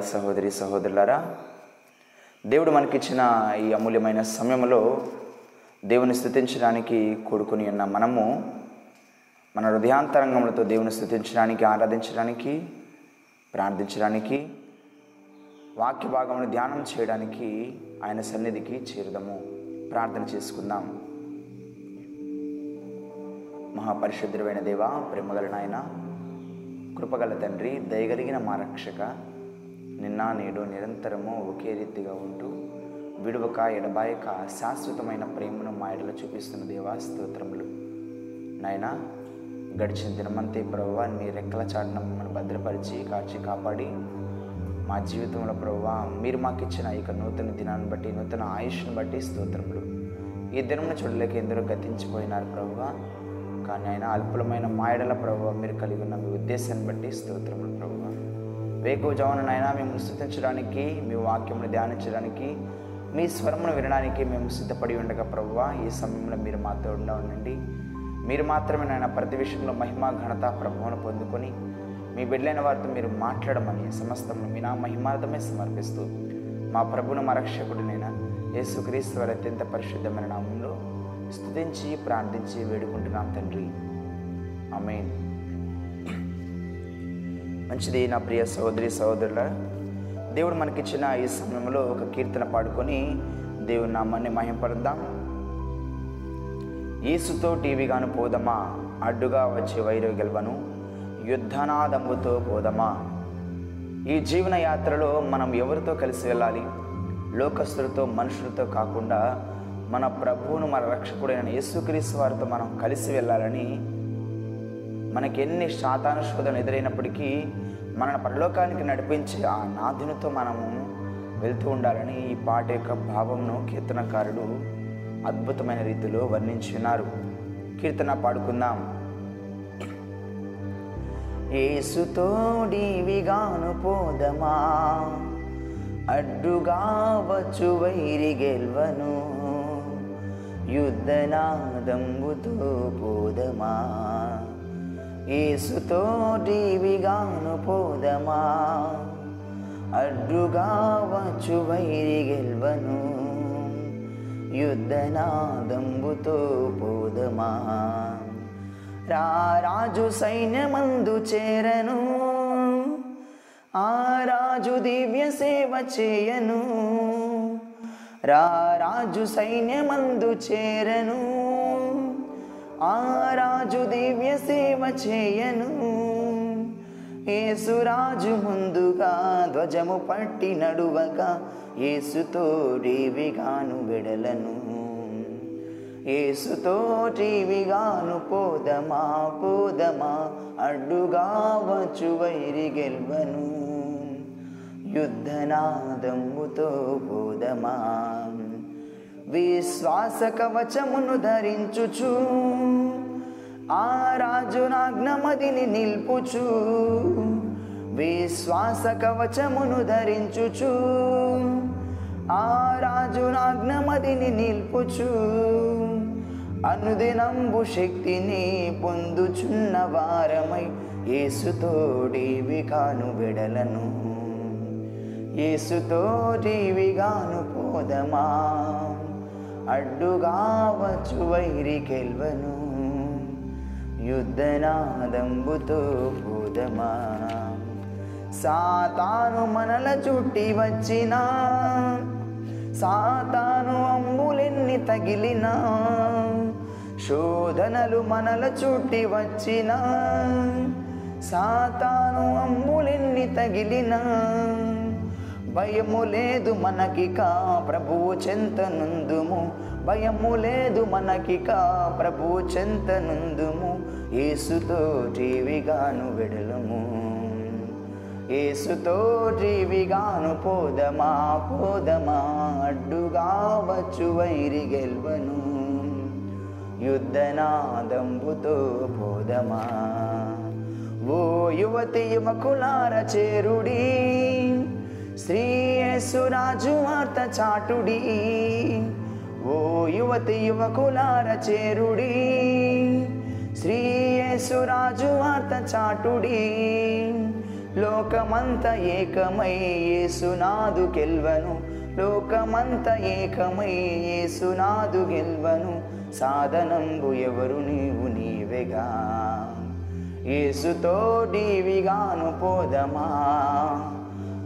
సహోదరి సహోదరులారా దేవుడు మనకిచ్చిన ఈ అమూల్యమైన సమయంలో దేవుని స్థుతించడానికి కూడుకుని ఉన్న మనము మన హృదయాంతరంగములతో దేవుని స్థుతించడానికి ఆరాధించడానికి ప్రార్థించడానికి వాక్య భాగమును ధ్యానం చేయడానికి ఆయన సన్నిధికి చేరుదాము. ప్రార్థన చేసుకుందాం. మహాపరిశుద్ధుడైన దేవ ప్రేమగల నాయన కృపగల తండ్రి దయగలిగిన మా రక్షక నిన్న నేడు నిరంతరము ఒకే రీతిగా ఉంటూ విడువక ఎడబాయక శాశ్వతమైన ప్రేమను మా ఎడలో చూపిస్తున్న దేవా స్తోత్రములు. నాయనా గడిచిన దినమంతే ప్రభావ మీ రెక్కల చాటున మమ్మల్ని భద్రపరిచి కాచి కాపాడి మా జీవితంలో ప్రభావ మీరు మాకు ఇచ్చిన ఇక నూతన దినాన్ని బట్టి నూతన ఆయుష్ను బట్టి స్తోత్రములు. ఈ దినమును చూడలేక ఎందరో గతించిపోయినారు ప్రభువ కానీ ఆయన అల్పులమైన మాయడల ప్రభావ మీరు కలిగి ఉన్న మీ ఉద్దేశాన్ని బట్టి స్తోత్రములు ప్రభువ వేకువ జవననైనా మేము స్థుతించడానికి మీ వాక్యమును ధ్యానించడానికి మీ స్వరమును వినడానికి మేము సిద్ధపడి ఉండగా ప్రభువ ఈ సమయంలో మీరు మాతో ఉండండి. మీరు మాత్రమే నాయన ప్రతి విషయంలో మహిమ ఘనత ప్రభావం పొందుకొని మీ బిడ్డలైన వారితో మీరు మాట్లాడమని సమస్తము మీ నా మహిమార్థమే సమర్పిస్తూ మా ప్రభును మా రక్షకుడినైనా యేసుక్రీస్తు వారి అత్యంత పరిశుద్ధమైన నామంలో స్థుతించి ప్రార్థించి వేడుకుంటున్నాం తండ్రి. అమేన్ మంచిది నా ప్రియ సహోదరి సహోదరుల. దేవుడు మనకిచ్చిన ఈ సమయంలో ఒక కీర్తన పాడుకొని దేవుని నామాన్ని మహింపడదాం ఈసుతో టీవీగాను పోదమా? అడ్డుగా వచ్చే వైరు గెలవను. యుద్ధనాదంబుతో పోదమా? ఈ జీవన యాత్రలో మనం ఎవరితో కలిసి వెళ్ళాలి? లోకస్తులతో మనుషులతో కాకుండా మన ప్రభువును మన రక్షకుడైన యేసుక్రీస్తు వారితో మనం కలిసి వెళ్ళాలని మనకి ఎన్ని శాతాను శోధనలు ఎదురైనప్పటికీ మన పరలోకానికి నడిపించే ఆ నాథునితో మనము వెళ్తూ ఉండాలని ఈ పాట యొక్క భావంను కీర్తనకారుడు అద్భుతమైన రీతిలో వర్ణించున్నారు. కీర్తన పాడుకుందాం. ఏసుతోడివిగాను పోదమా? అడ్డుగా వచ్చు వైరి గెల్వను? యుద్ధనాదంబుతో పోదమా? ఏసుతో ఏసుతోటివిగాను పోదమా? అడ్డుగా వచ్చు వైరి గెల్వను. యుద్ధనాదంబుతో పోదమా? రారాజు సైన్యమందు చేరను. ఆ రాజు దివ్య సేవ చేయను. రారాజు సైన్యమందు చేరను. ఆ రాజు దివ్య సేవ చేయను. ఏసురాజు ముందుగా ధ్వజము పట్టి నడువక ఏసుతో టీవిగాను విడలను. ఏసుతో టీవిగాను పోదమా పోదమా అడ్డుగా వచ్చు వైరి గెల్వను. యుద్ధనాదమ్ముతో పోదమా. విశ్వాస కవచమును ధరించుచు. ఆ రాజునాజ్ఞమదిని నిల్పుచు. విశ్వాస కవచమును ధరించుచు. ఆ రాజునాజ్ఞమదిని నిల్పుచు. అనుదినంబు శక్తిని పొందుచున్న వారమై ఏసుతోడివిగాను విడలను. వెడలను ఏసుతోటివి పోదమా? అడ్డుగా వచ్చు వైరి కెల్వను. యుద్ధనాదంబుతో పోదమా సాతాను మనల చుట్టి వచ్చిన. సాతాను అంబులెన్ని తగిలినా. శోధనలు మనల చుట్టి వచ్చిన. సాతాను అంబులెన్ని తగిలినా. భయము లేదు మనకికా ప్రభువు చెంతనుందుము. భయము లేదు మనకికా ప్రభువు చెంతనుందుము. ఏసుతో జీవిగాను వెడలము. ఏసుతో జీవిగాను పోదమా పోదమా అడ్డుగా వచ్చు వైరి గెల్వను. యుద్ధనాదంబుతో పోదమా. ఓ యువతి యువకులార చేరుడీ శ్రీ యేసురాజు వార్త చాటుడి. ఓ యువతి యువకులార చేరుడి. శ్రీ యేసురాజు వార్త చాటుడి. లోకమంత ఏకమై యేసునాదు గెల్వను. లోకమంత ఏకమై యేసునాదు గెల్వను. సాధనంబు ఎవరు నీవు నీవెగా. యేసుతో డీవిగాను పోదమా.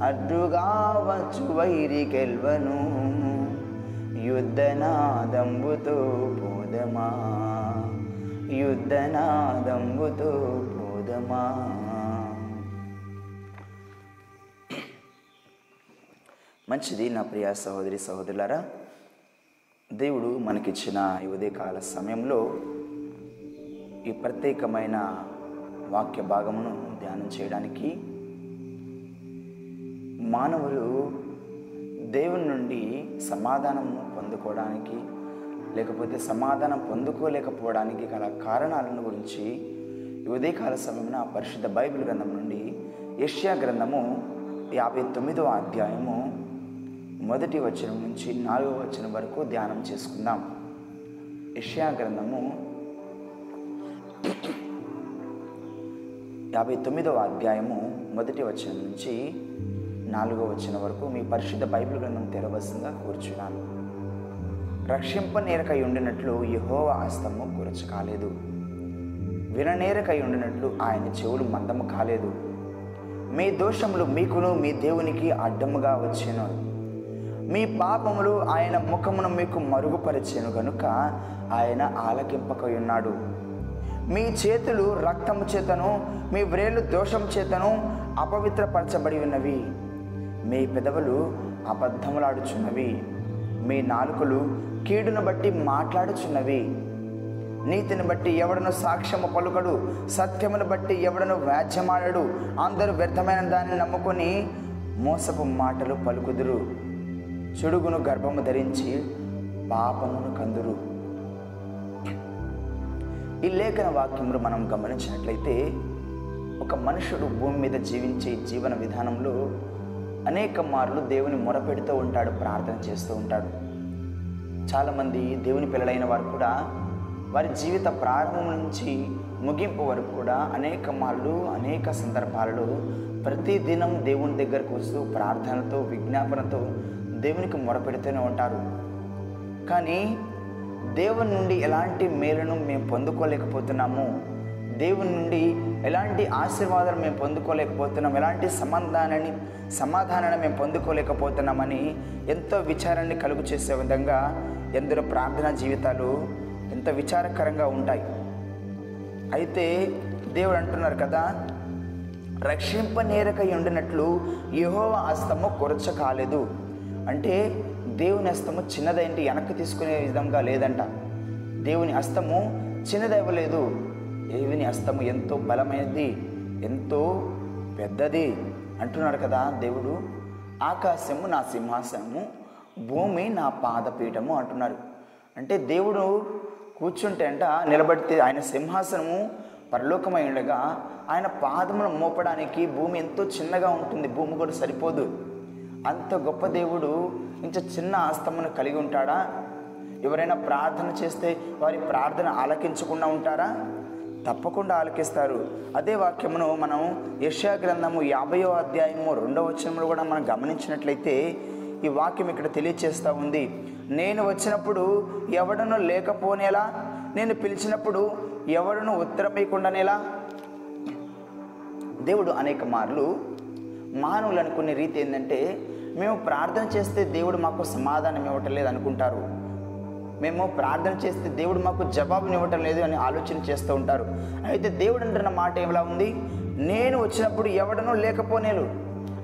అడ్డుగా వచ్చు వైరికెల్వను యుద్ధనాదంబుతో పోదమా? యుద్ధనాదంబుతో పోదమా? మంచిది నా ప్రియ సహోదరి సహోదరులారా దేవుడు మనకిచ్చిన ఈ ఉదయకాల సమయంలో ఈ ప్రత్యేకమైన వాక్య భాగమును ధ్యానం చేయడానికి మానవులు దేవుని నుండి సమాధానము పొందుకోవడానికి లేకపోతే సమాధానం పొందుకోలేకపోవడానికి గల కారణాలను గురించి ఉదయకాల సమయమున పరిశుద్ధ బైబిల్ గ్రంథం నుండి ఏషియా గ్రంథము యాభై తొమ్మిదవ అధ్యాయము మొదటి వచనం నుంచి నాలుగవ వచనం వరకు ధ్యానం చేసుకుందాం. ఏషియా గ్రంథము యాభై తొమ్మిదవ అధ్యాయము మొదటి వచనం నుంచి నాలుగవ వచ్చిన వరకు మీ పరిశుద్ధ బైబిల్ గ్రంథం తెరవలసిందిగా కూర్చున్నాను. రక్షింపనేరకై ఉండినట్లు యహోవ హస్తము కూర్చ కాలేదు. విననేరకై ఉండినట్లు ఆయన చెవులు మందము కాలేదు. మీ దోషములు మీకును మీ దేవునికి అడ్డముగా వచ్చాను. మీ పాపములు ఆయన ముఖమును మీకు మరుగుపరిచాను గనుక ఆయన ఆలకింపకై ఉన్నాడు. మీ చేతులు రక్తము చేతను మీ వ్రేళ్ళు దోషం చేతను అపవిత్రపరచబడి ఉన్నవి. మీ పెదవులు అబద్ధములాడుచున్నవి. మీ నాలుకలు కీడును బట్టి మాట్లాడుచున్నవి. నీతిని బట్టి ఎవడను సాక్ష్యము పలుకడు సత్యమును బట్టి ఎవడను వ్యాజ్యమాడడు. అందరూ వ్యర్థమైన దాన్ని నమ్ముకొని మోసపు మాటలు పలుకుదురు. చెడుగును గర్భము ధరించి పాపమును కందురు. ఈ లేఖన వాక్యములు మనం గమనించినట్లయితే ఒక మనుషుడు భూమి మీద జీవించే జీవన విధానంలో అనేక మార్లు దేవుని మొరపెడుతూ ఉంటాడు ప్రార్థన చేస్తూ ఉంటాడు. చాలామంది దేవుని పిల్లలైన వారు కూడా వారి జీవిత ప్రారంభం నుంచి ముగింపు వరకు కూడా అనేక మార్లు అనేక సందర్భాలలో ప్రతిదినం దేవుని దగ్గరకు వస్తూ ప్రార్థనతో విజ్ఞాపనతో దేవునికి మొరపెడుతూనే ఉంటారు. కానీ దేవుని నుండి ఎలాంటి మేలును మేము పొందుకోలేకపోతున్నాము దేవుని నుండి ఎలాంటి ఆశీర్వాదాలు మేము పొందుకోలేకపోతున్నాం ఎలాంటి సమాధానాన్ని సమాధానాన్ని మేము పొందుకోలేకపోతున్నామని ఎంతో విచారాన్ని కలుగు చేసే విధంగా ఎందరో ప్రార్థనా జీవితాలు ఎంత విచారకరంగా ఉంటాయి. అయితే దేవుడు అంటున్నారు కదా రక్షింపనేరకై ఉండినట్లు యహోవ హస్తము కొరచ కాలేదు. అంటే దేవుని హస్తము చిన్నదేంటి వెనక్కి తీసుకునే విధంగా లేదంట. దేవుని హస్తము చిన్నదవ్వలేదు. దేవుని హస్తము ఎంతో బలమైనది ఎంతో పెద్దది అంటున్నాడు కదా దేవుడు. ఆకాశము నా సింహాసనము భూమి నా పాదపీఠము అంటున్నారు. అంటే దేవుడు కూర్చుంటే అంట నిలబడితే ఆయన సింహాసనము పరలోకమై ఉండగా ఆయన పాదమును మోపడానికి భూమి ఎంతో చిన్నగా ఉంటుంది భూమి కూడా సరిపోదు. అంత గొప్ప దేవుడు ఇంత చిన్న ఆస్తమును కలిగి ఉంటాడా? ఎవరైనా ప్రార్థన చేస్తే వారి ప్రార్థన ఆలకించకుండా ఉంటారా? తప్పకుండా ఆలకిస్తారు. అదే వాక్యమును మనం యశా గ్రంథము యాభయో అధ్యాయము రెండవ వచనంలో కూడా మనం గమనించినట్లయితే ఈ వాక్యం ఇక్కడ తెలియచేస్తూ ఉంది. నేను వచ్చినప్పుడు ఎవడను లేకపోనేలా? నేను పిలిచినప్పుడు ఎవడను ఉత్తరం దేవుడు అనేక మార్లు మానవులు అనుకునే రీతి ఏంటంటే మేము ప్రార్థన చేస్తే దేవుడు మాకు సమాధానం ఇవ్వటం లేదు అనుకుంటారు మేము ప్రార్థన చేస్తే దేవుడు మాకు జవాబుని ఇవ్వటం లేదు అని ఆలోచన చేస్తూ ఉంటారు. అయితే దేవుడు అంటున్న మాట ఏమిలా ఉంది? నేను వచ్చినప్పుడు ఎవడనో లేకపోనేలు.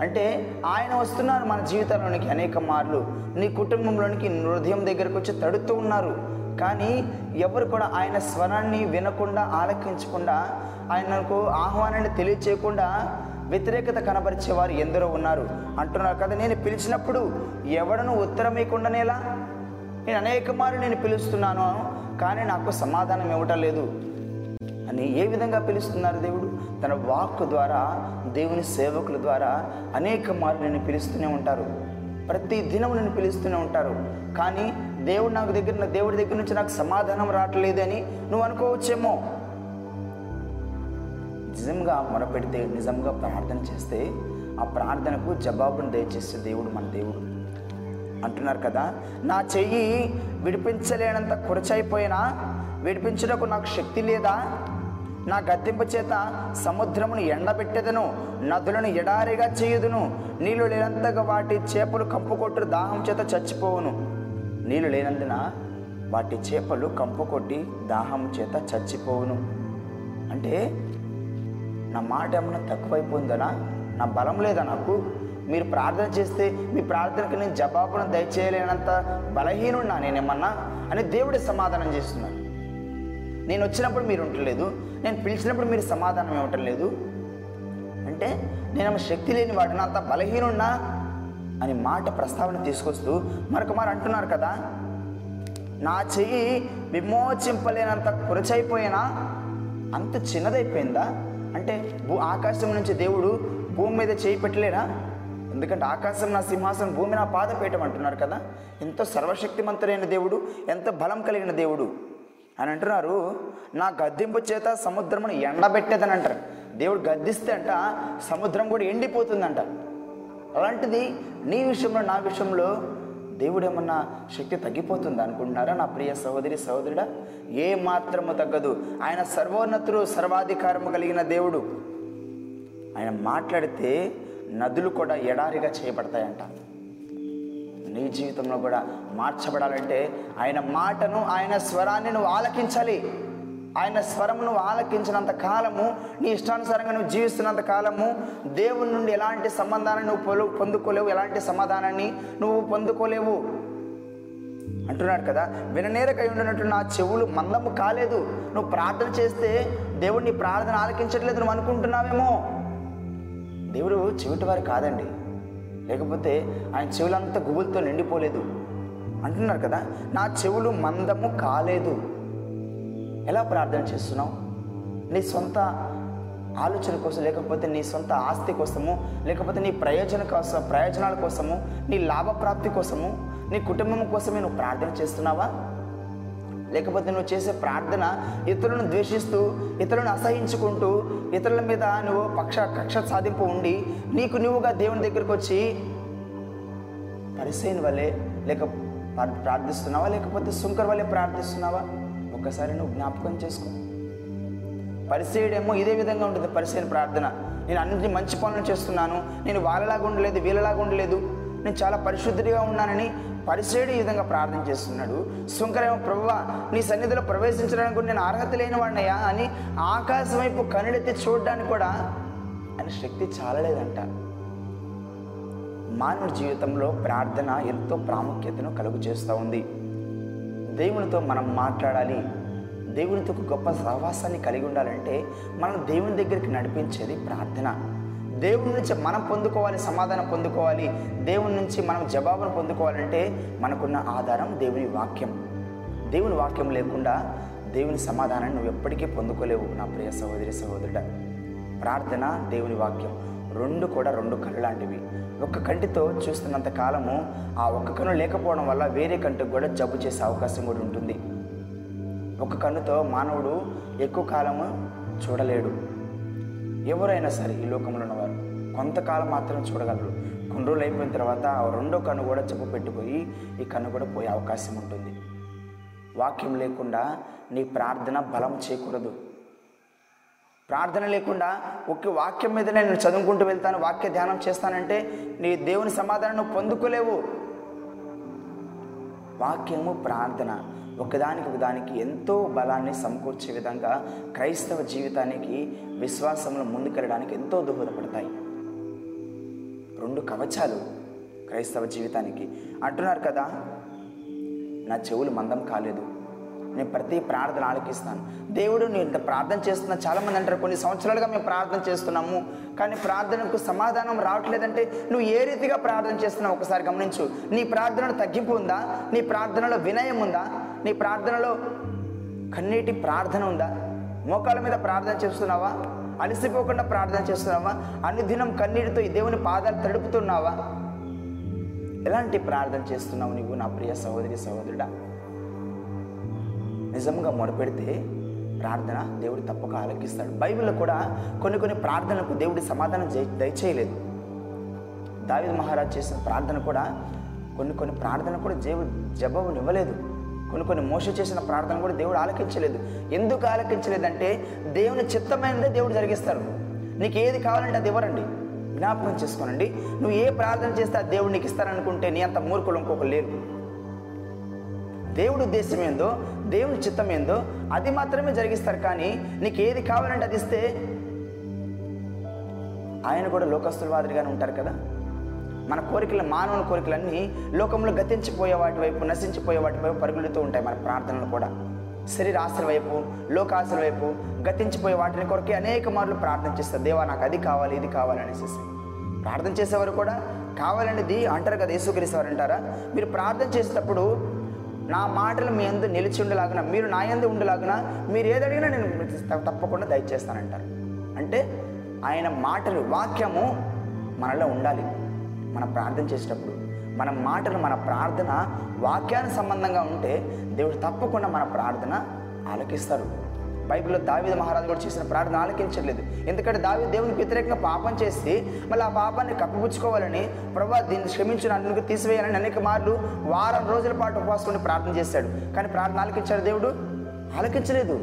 అంటే ఆయన వస్తున్నారు మన జీవితంలోనికి అనేక మార్లు. నీ కుటుంబంలోనికి హృదయం దగ్గరకు వచ్చి తడుతూ ఉన్నారు. కానీ ఎవరు కూడా ఆయన స్వరాన్ని వినకుండా ఆలకించకుండా ఆయనకు ఆహ్వానాన్ని తెలియచేయకుండా వ్యతిరేకత కనబరిచేవారు ఎందరో ఉన్నారు. అంటున్నారు కదా నేను పిలిచినప్పుడు ఎవడను ఉత్తరం ఇవ్వకుండానేలా? నేను అనేక మార్లు నేను పిలుస్తున్నాను కానీ నాకు సమాధానం ఇవ్వటం లేదు. అని ఏ విధంగా పిలుస్తున్నారు దేవుడు? తన వాక్కు ద్వారా దేవుని సేవకుల ద్వారా అనేక మార్లు నేను పిలుస్తూనే ఉంటారు. ప్రతి దినం నేను పిలుస్తూనే ఉంటారు. కానీ దేవుడు నాకు దగ్గర దేవుడి దగ్గర నుంచి నాకు సమాధానం రావట్లేదు అని నువ్వు అనుకోవచ్చేమో. నిజంగా మొరపెడితే నిజంగా ప్రార్థన చేస్తే ఆ ప్రార్థనకు జవాబును దయచేసే దేవుడు మన దేవుడు. అంటున్నారు కదా నా చెయ్యి విడిపించలేనంత కురచైపోయినా విడిపించుటకు నాకు శక్తి లేదా? నా గద్దెంపు చేత సముద్రమును ఎండబెట్టెదను నదులను ఎడారిగా చేయుదును నీళ్ళు లేనంతగా వాటి చేపలు కంపుకొట్టు దాహం చేత చచ్చిపోవును. నీళ్ళు లేనందున వాటి చేపలు కంపుకొట్టి దాహం చేత చచ్చిపోవును. అంటే నా మాట ఏమన్నా తక్కువైపోయిందనా? నా బలం లేదా నాకు? మీరు ప్రార్థన చేస్తే మీ ప్రార్థనకి నేను జవాబును దయచేయలేనంత బలహీనున్నా నేనేమన్నా అని దేవుడి సమాధానం చేస్తున్నాను నేను వచ్చినప్పుడు మీరు ఉండలేదు నేను పిలిచినప్పుడు మీరు సమాధానం ఇవ్వటం లేదు అంటే నేను శక్తి లేని వాడిని అంత బలహీనున్నా అని మాట ప్రస్తావన తీసుకొస్తూ మరొక మారు అంటున్నారు కదా. నా చెయ్యి విమోచింపలేనంత కురచైపోయినా అంత చిన్నదైపోయిందా? అంటే భూ ఆకాశం నుంచి దేవుడు భూమి మీద చేయి పెట్టలేనా ఎందుకంటే ఆకాశం నా సింహాసనం భూమి నా పాదపీఠం అంటున్నారు కదా. ఎంతో సర్వశక్తిమంతుడైన దేవుడు ఎంత బలం కలిగిన దేవుడు. అని అంటున్నారు నా గద్దింపు చేత సముద్రమును ఎండబెట్టేదని అంటారు. దేవుడు గద్దిస్తే అంట సముద్రం కూడా ఎండిపోతుందంట. అలాంటిది నీ విషయంలో నా విషయంలో దేవుడు ఏమన్నా శక్తి తగ్గిపోతుంది అనుకుంటున్నారా? నా ప్రియ సహోదరి సహోదరుడా ఏ మాత్రము తగ్గదు. ఆయన సర్వోన్నతుడు సర్వాధికారము కలిగిన దేవుడు. ఆయన మాట్లాడితే నదులు కూడా ఎడారిగా చేయబడతాయంట. నీ జీవితంలో కూడా మార్చబడాలంటే ఆయన మాటను ఆయన స్వరాన్ని నువ్వు ఆలకించాలి. ఆయన స్వరం నువ్వు ఆలకించినంత కాలము నీ ఇష్టానుసారంగా నువ్వు జీవిస్తున్నంత కాలము దేవుని నుండి ఎలాంటి సంబంధాన్ని నువ్వు పొలు- పొందుకోలేవు ఎలాంటి సమాధానాన్ని నువ్వు పొందుకోలేవు. అంటున్నాడు కదా విననేరకై ఉండినట్లు నా చెవులు మందము కాలేదు. నువ్వు ప్రార్థన చేస్తే దేవుడిని ప్రార్థన ఆలకించట్లేదు నువ్వు అనుకుంటున్నావేమో. దేవుడు చెవిటి వారు కాదండి. లేకపోతే ఆయన చెవులంతా గుబులతో నిండిపోలేదు. అంటున్నారు కదా నా చెవులు మందము కాలేదు. ఎలా ప్రార్థన చేస్తున్నావు? నీ సొంత ఆలోచన కోసం లేకపోతే నీ సొంత ఆస్తి కోసము లేకపోతే నీ ప్రయోజన కోసం ప్రయోజనాల కోసము నీ లాభప్రాప్తి కోసము నీ కుటుంబం కోసమే నువ్వు ప్రార్థన చేస్తున్నావా? లేకపోతే నువ్వు చేసే ప్రార్థన ఇతరులను ద్వేషిస్తూ ఇతరులను అసహించుకుంటూ ఇతరుల మీద నువ్వు పక్ష కక్ష సాధింపు ఉండి నీకు నువ్వుగా దేవుని దగ్గరికి వచ్చి పరిసైన వల్లే లేక ప్రార్థిస్తున్నావా? లేకపోతే సుంకర్ వల్లే ప్రార్థిస్తున్నావా? ఒక్కసారి నువ్వు జ్ఞాపకం చేసుకో. పరిసేయడేమో ఇదే విధంగా ఉంటుంది పరిచయం ప్రార్థన. నేను అన్నింటినీ మంచి పనులు చేస్తున్నాను. నేను వాళ్ళలాగా ఉండలేదు వీళ్ళలాగా ఉండలేదు. నేను చాలా పరిశుద్ధిగా ఉన్నానని పరిసేయుడు ఈ విధంగా ప్రార్థన చేస్తున్నాడు. శుంకరేమో ప్రభువా నీ సన్నిధిలో ప్రవేశించడానికి నేను అర్హత లేని వాడినయ్యా అని ఆకాశం వైపు కనులెత్తి చూడడానికి కూడా ఆయన శక్తి చాలలేదంట. మానవ జీవితంలో ప్రార్థన ఎంతో ప్రాముఖ్యతను కలుగు చేస్తూ ఉంది. దేవునితో మనం మాట్లాడాలి. దేవునితో ఒక గొప్ప సహవాసాన్ని కలిగి ఉండాలంటే మనం దేవుని దగ్గరికి నడిపించేది ప్రార్థన. దేవుడి నుంచి మనం పొందుకోవాలి సమాధానం పొందుకోవాలి దేవుడి నుంచి మనం జవాబును పొందుకోవాలంటే మనకున్న ఆధారం దేవుని వాక్యం. దేవుని వాక్యం లేకుండా దేవుని సమాధానాన్ని నువ్వు ఎప్పటికీ పొందుకోలేవు నా ప్రియ సహోదరి సహోదరుడ. ప్రార్థన దేవుని వాక్యం. రెండు కూడా రెండు కళ్ళు లాంటివి ఒక్క కంటితో చూస్తున్నంత కాలము ఆ ఒక్క కన్ను లేకపోవడం వల్ల వేరే కంటికి కూడా జబ్బు చేసే అవకాశం కూడా ఉంటుంది. ఒక కన్నుతో మానవుడు ఎక్కువ కాలము చూడలేడు. ఎవరైనా సరే ఈ లోకంలో ఉన్నవారు కొంతకాలం మాత్రం చూడగలరు. కొన్ని రోజులు అయిపోయిన తర్వాత ఆ రెండో కన్ను కూడా చెప్పు పెట్టిపోయి ఈ కన్ను కూడా పోయే అవకాశం ఉంటుంది. వాక్యం లేకుండా నీ ప్రార్థన బలం చేయకూడదు ప్రార్థన లేకుండా ఒక వాక్యం మీద నేను చదువుకుంటూ వెళ్తాను వాక్య ధ్యానం చేస్తానంటే నీ దేవుని సమాధానం నువ్వు పొందుకోలేవు. వాక్యము ప్రార్థన. ఒకదానికి ఒకదానికి ఎంతో బలాన్ని సమకూర్చే విధంగా క్రైస్తవ జీవితానికి విశ్వాసంలో ముందుకెళ్ళడానికి ఎంతో దోహదపడతాయి. రెండు కవచాలు క్రైస్తవ జీవితానికి. అంటున్నారు కదా నా చెవులు మందం కాలేదు. నేను ప్రతి ప్రార్థన ఆలకిస్తాను. దేవుడు నేను ఇంత ప్రార్థన చేస్తున్నా చాలామంది అంటారు కొన్ని సంవత్సరాలుగా మేము ప్రార్థన చేస్తున్నాము కానీ ప్రార్థనకు సమాధానం రావట్లేదంటే నువ్వు ఏ రీతిగా ప్రార్థన చేస్తున్నావు? ఒకసారి గమనించు. నీ ప్రార్థనలో తగ్గింపు ఉందా? నీ ప్రార్థనలో వినయం ఉందా? నీ ప్రార్థనలో కన్నీటి ప్రార్థన ఉందా? మోకాల మీద ప్రార్థన చేస్తున్నావా? అలసిపోకుండా ప్రార్థన చేస్తున్నావా? అనుదినం కన్నీటితో ఈ దేవుని పాదాలు తడుపుతున్నావా? ఎలాంటి ప్రార్థన చేస్తున్నావు నువ్వు నా ప్రియ సహోదరి సహోదరుడా? నిజంగా మొరపెడితే ప్రార్థన దేవుడు తప్పక ఆలకిస్తాడు. బైబిల్లో కూడా కొన్ని కొన్ని ప్రార్థనలకు దేవుడి సమాధానం జై- దయచేయలేదు. దావిద్ మహారాజ్ చేసిన ప్రార్థన కూడా కొన్ని కొన్ని ప్రార్థన కూడా దేవుడు జవాబుని ఇవ్వలేదు కొన్ని కొన్ని మోస చేసిన ప్రార్థన కూడా దేవుడు ఆలకించలేదు. ఎందుకు ఆలకించలేదంటే దేవుని చిత్తమైనదే దేవుడు జరిగిస్తారు. నీకు ఏది కావాలంటే అది ఇవ్వరండి. జ్ఞాపకం చేసుకోనండి. నువ్వు ఏ ప్రార్థన చేస్తే ఆ దేవుడు నీకు ఇస్తారనుకుంటే నీ అంత మూర్ఖులు ఇంకొకరు లేరు. దేవుడు ఉద్దేశం ఏందో దేవుని చిత్తం ఏందో అది మాత్రమే జరిగిస్తారు కానీ నీకు ఏది కావాలంటే అది ఇస్తే ఆయన కూడా లోకస్తుల మాదిరిగానే ఉంటారు కదా. మన కోరికలు మానవుని కోరికలన్నీ లోకంలో గతించిపోయే వాటి వైపు నశించిపోయే వాటి వైపు పరుగులుతూ ఉంటాయి మన ప్రార్థనలు కూడా. శరీరాశల వైపు లోకాశల వైపు గతించిపోయే వాటిని కొరకే అనేక మార్లు ప్రార్థన చేస్తారు. దేవా నాకు అది కావాలి ఇది కావాలి అనేసి ప్రార్థన చేసేవారు కూడా కావాలనేది అంటారు కదా యేసుకరిసేవారు అంటారా? మీరు ప్రార్థన చేసేటప్పుడు నా మాటలు మీ ఎందు నిలిచి ఉండేలాగున మీరు నా యందు ఉండేలాగున మీరు ఏదడిగినా నేను తప్పకుండా దయచేస్తానంటారు. అంటే ఆయన మాటలు వాక్యము మనలో ఉండాలి. మనం ప్రార్థన చేసేటప్పుడు మన మాటలు మన ప్రార్థన వాక్యానికి సంబంధంగా ఉంటే దేవుడు తప్పకుండా మన ప్రార్థన ఆలకిస్తారు. బైబిల్లో దావిద మహారాజు కూడా చేసిన ప్రార్థన ఆలకించట్లేదు. ఎందుకంటే దావి దేవునికి వ్యతిరేకంగా పాపం చేసి మళ్ళీ ఆ పాపాన్ని కప్పిపుచ్చుకోవాలని ప్రభా దీన్ని క్షమించిన అందుకు తీసివేయాలని అనేక మార్లు వారం రోజుల పాటు ఉపవాసం ఉండి ప్రార్థన చేశాడు. కానీ ప్రార్థన ఆలకించాడు దేవుడు? ఆలకించలేదు.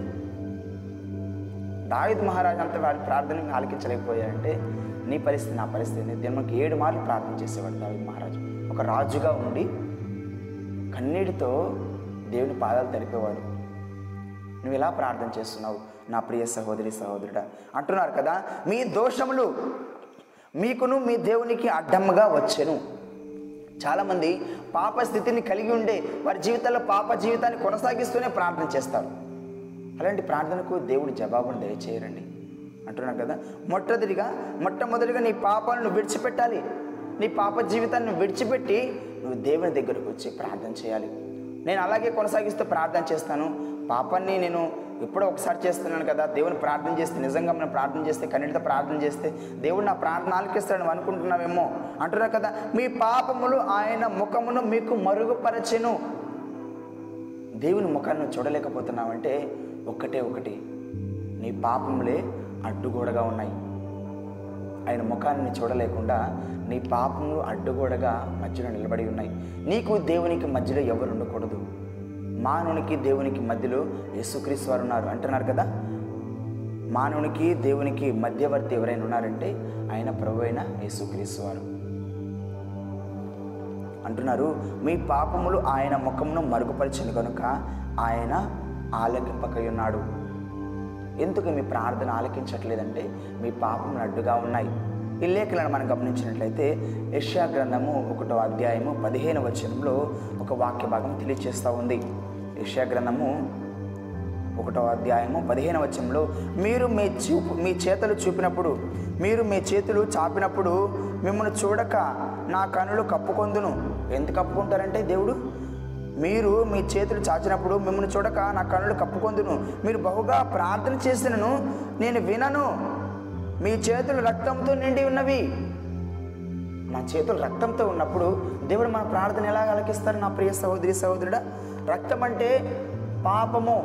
దావిద్ మహారాజు అంత వాడి ప్రార్థనని ఆలకించలేకపోయాడంటే నీ పరిస్థితి నా పరిస్థితి. దినమకి ఏడు మార్లు ప్రార్థన చేసేవాడు దావిద్ మహారాజు. ఒక రాజుగా ఉండి కన్నీటితో దేవుని పాదాలు తడిపేవాడు నువ్వు ఎలా ప్రార్థన చేస్తున్నావు? నా ప్రియ సహోదరి సహోదరుడా అంటున్నారు కదా మీ దోషములు మీకును మీ దేవునికి అడ్డముగా వచ్చెను. చాలామంది పాప స్థితిని కలిగి ఉండే వారి జీవితాల్లో పాప జీవితాన్ని కొనసాగిస్తూనే ప్రార్థన చేస్తారు. అలాంటి ప్రార్థనకు దేవుడు జవాబును దయచేయరండి. అంటున్నాను కదా. మొట్టమొదటిగా మొట్టమొదటిగా నీ పాపాలను విడిచిపెట్టాలి. నీ పాప జీవితాన్ని విడిచిపెట్టి నువ్వు దేవుని దగ్గరకు వచ్చి ప్రార్థన చేయాలి. నేను అలాగే కొనసాగిస్తూ ప్రార్థన చేస్తాను. పాపాన్ని నేను ఎప్పుడో ఒకసారి చేస్తున్నాను కదా. దేవుని ప్రార్థన చేస్తే నిజంగా మనం ప్రార్థన చేస్తే కన్నీటితో ప్రార్థన చేస్తే దేవుడు నా ప్రార్థన ఆలకిస్తాడు అనుకుంటున్నామేమో అనుకుంటున్నావేమో అంటున్నారు కదా. మీ పాపములు ఆయన ముఖమును మీకు మరుగుపరచెను. దేవుని ముఖాన్ని చూడలేకపోతున్నావంటే ఒక్కటే ఒకటి. నీ పాపములే అడ్డుగోడగా ఉన్నాయి. ఆయన ముఖాన్ని చూడలేకుండా నీ పాపములు అడ్డుగోడగా మధ్యలో నిలబడి ఉన్నాయి. నీకు దేవునికి మధ్యలో ఎవరు ఉండకూడదు. మానవునికి దేవునికి మధ్యలో యేసుక్రీస్తు వారు ఉన్నారు అంటున్నారు కదా? మానవునికి దేవునికి మధ్యవర్తి ఎవరైనా ఉన్నారంటే ఆయన ప్రభు అయిన యేసుక్రీస్తు వారు. అంటున్నారు మీ పాపములు ఆయన ముఖమును మరుగుపరిచింది కనుక ఆయన ఆలకింపకై ఉన్నాడు ఎందుకు మీ ప్రార్థన ఆలకించట్లేదంటే మీ పాపములు అడ్డుగా ఉన్నాయి. ఈ లేఖలను మనం గమనించినట్లయితే యష్యా గ్రంథము ఒకటో అధ్యాయము పదిహేను వచనంలో ఒక వాక్య భాగం తెలియజేస్తూ ఉంది. యష్యా గ్రంథము ఒకటో అధ్యాయము పదిహేను వచనంలో మీరు మీ చూపు మీ చేతులు చూపినప్పుడు మీరు మీ చేతులు చాపినప్పుడు మిమ్మల్ని చూడక నా కనులు కప్పుకొందును. ఎందుకు కప్పుకుంటారంటే దేవుడు? మీరు మీ చేతులు చాచినప్పుడు మిమ్మల్ని చూడక నా కనులు కప్పుకొందును. మీరు బహుగా ప్రార్థన చేసినను నేను వినను. మీ చేతులు రక్తంతో నిండి ఉన్నవి. నా చేతులు రక్తంతో ఉన్నప్పుడు దేవుడు మన ప్రార్థన ఎలా అలకిస్తారు నా ప్రియ సహోదరి సహోదరుడా రక్తం అంటే పాపము.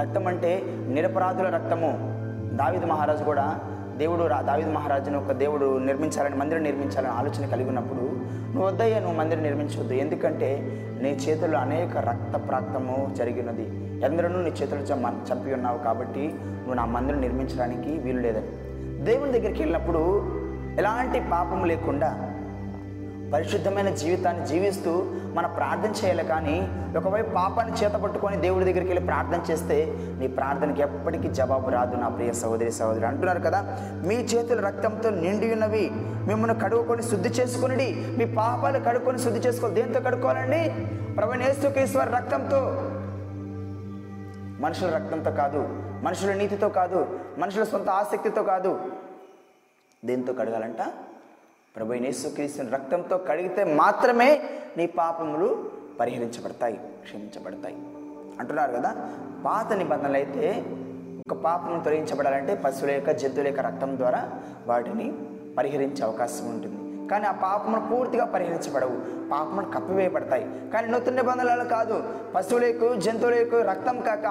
రక్తం అంటే నిరపరాధుల రక్తము. దావిద మహారాజు కూడా దేవుడు రా దావిద్ మహారాజును ఒక దేవుడు నిర్మించాలని మందిరం నిర్మించాలని ఆలోచన కలిగి ఉన్నప్పుడు నువ్వు వద్దయ్యా నువ్వు మందిరం నిర్మించవద్దు. ఎందుకంటే నీ చేతుల్లో అనేక రక్త ప్రాక్తము జరిగినది. ఎందరూ నీ చేతులు చంపి ఉన్నావు కాబట్టి నువ్వు నా మందిరం నిర్మించడానికి వీలు లేదని. దేవుని దగ్గరికి వెళ్ళినప్పుడు ఎలాంటి పాపం లేకుండా పరిశుద్ధమైన జీవితాన్ని జీవిస్తూ మన ప్రార్థన చేయాలి కానీ ఒకవైపు పాపాన్ని చేతపట్టుకొని దేవుడి దగ్గరికి వెళ్ళి ప్రార్థన చేస్తే నీ ప్రార్థనకి ఎప్పటికీ జవాబు రాదు నా ప్రియ సహోదరి సహోదరి అంటున్నారు కదా మీ చేతులు రక్తంతో నిండి ఉన్నవి మిమ్మల్ని కడుక్కొని శుద్ధి చేసుకుని మీ పాపాలు కడుక్కొని శుద్ధి చేసుకో దేంతో కడుక్కోవాలండి? ప్రవణేశ్వర రక్తంతో. మనుషుల రక్తంతో కాదు మనుషుల నీతితో కాదు మనుషుల సొంత ఆసక్తితో కాదు దేంతో కడగాలంట? ప్రభు యేసుక్రీస్తుని రక్తంతో కడిగితే మాత్రమే నీ పాపములు పరిహరించబడతాయి క్షమించబడతాయి. అంటున్నారు కదా పాత నిబంధనలు అయితే ఒక పాపం తొలగించబడాలంటే పశువుల యొక్క జంతువుల యొక్క రక్తం ద్వారా వాటిని పరిహరించే అవకాశం ఉంటుంది. కానీ ఆ పాపమును పూర్తిగా పరిహరించబడవు పాపమును కప్పివేయబడతాయి. కానీ నూతన నిబంధనలు కాదు పశువులకు జంతువులకు రక్తం కాక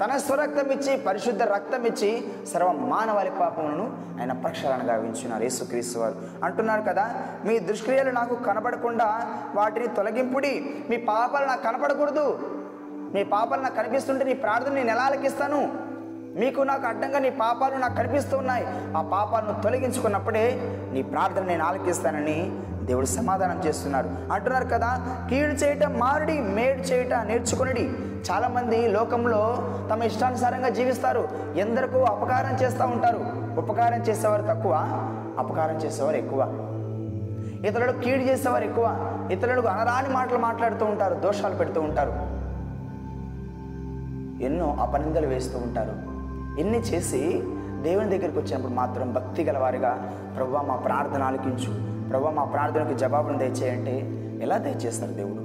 తన స్వరక్తం ఇచ్చి పరిశుద్ధ రక్తం ఇచ్చి సర్వ మానవాళి పాపములను ఆయన ప్రక్షాళన గావించున్నారు యేసుక్రీస్తు వారు అంటున్నారు కదా మీ దుష్క్రియలు నాకు కనపడకుండా వాటిని తొలగింపుడి మీ పాపాలు నాకు కనపడకూడదు మీ పాపాలు నాకు కనిపిస్తుంటే నీ ప్రార్థన నేను ఎలా ఆలకిస్తాను మీకు నాకు అడ్డంగా నీ పాపాలు నాకు కనిపిస్తూ ఉన్నాయి. ఆ పాపాలను తొలగించుకున్నప్పుడే నీ ప్రార్థన నేను ఆలకిస్తానని దేవుడు సమాధానం చేస్తున్నారు అంటున్నారు కదా కీడు చేయటం మారుడి మేడు చేయట నేర్చుకునడి. చాలామంది లోకంలో తమ ఇష్టానుసారంగా జీవిస్తారు. ఎందరికో అపకారం చేస్తూ ఉంటారు. ఉపకారం చేసేవారు తక్కువ అపకారం చేసేవారు ఎక్కువ. ఇతరులకు కీడు చేసేవారు ఎక్కువ. ఇతరులకు అనరాని మాటలు మాట్లాడుతూ ఉంటారు దోషాలు పెడుతూ ఉంటారు. ఎన్నో అపనిందలు వేస్తూ ఉంటారు. ఎన్ని చేసి దేవుని దగ్గరికి వచ్చినప్పుడు మాత్రం భక్తి గలవారిగా ప్రభు మా ప్రార్థన ఆలకించు. ప్రభు మా ప్రార్థనకు జవాబును దయచేయంటే ఎలా దయచేస్తారు దేవుడు?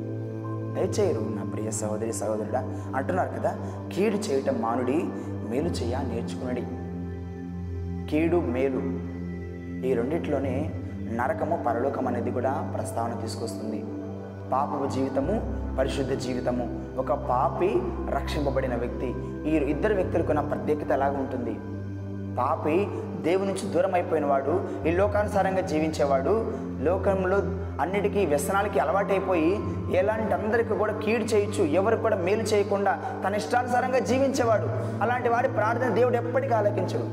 దయచేయరు నా ప్రియ సహోదరి సహోదరుడా. అంటున్నారు కదా కీడు చేయటం మానుడి మేలు చేయ నేర్చుకునడి. కీడు మేలు ఈ రెండిట్లోనే నరకము పరలోకం అనేది కూడా ప్రస్తావన తీసుకొస్తుంది. పాపపు జీవితము పరిశుద్ధ జీవితము. ఒక పాపి రక్షింపబడిన వ్యక్తి. ఈ ఇద్దరు వ్యక్తులకు ఉన్న ప్రత్యేకత ఎలాగ ఉంటుంది పాపి దేవుని నుంచి దూరం అయిపోయినవాడు ఈ లోకానుసారంగా జీవించేవాడు లోకంలో అన్నిటికీ వ్యసనాలకి అలవాటైపోయి ఎలాంటి అందరికీ కూడా కీడు చేయొచ్చు ఎవరికి కూడా మేలు చేయకుండా తన ఇష్టానుసారంగా జీవించేవాడు. అలాంటి వాడి ప్రార్థన దేవుడు ఎప్పటికీ ఆలకించడు.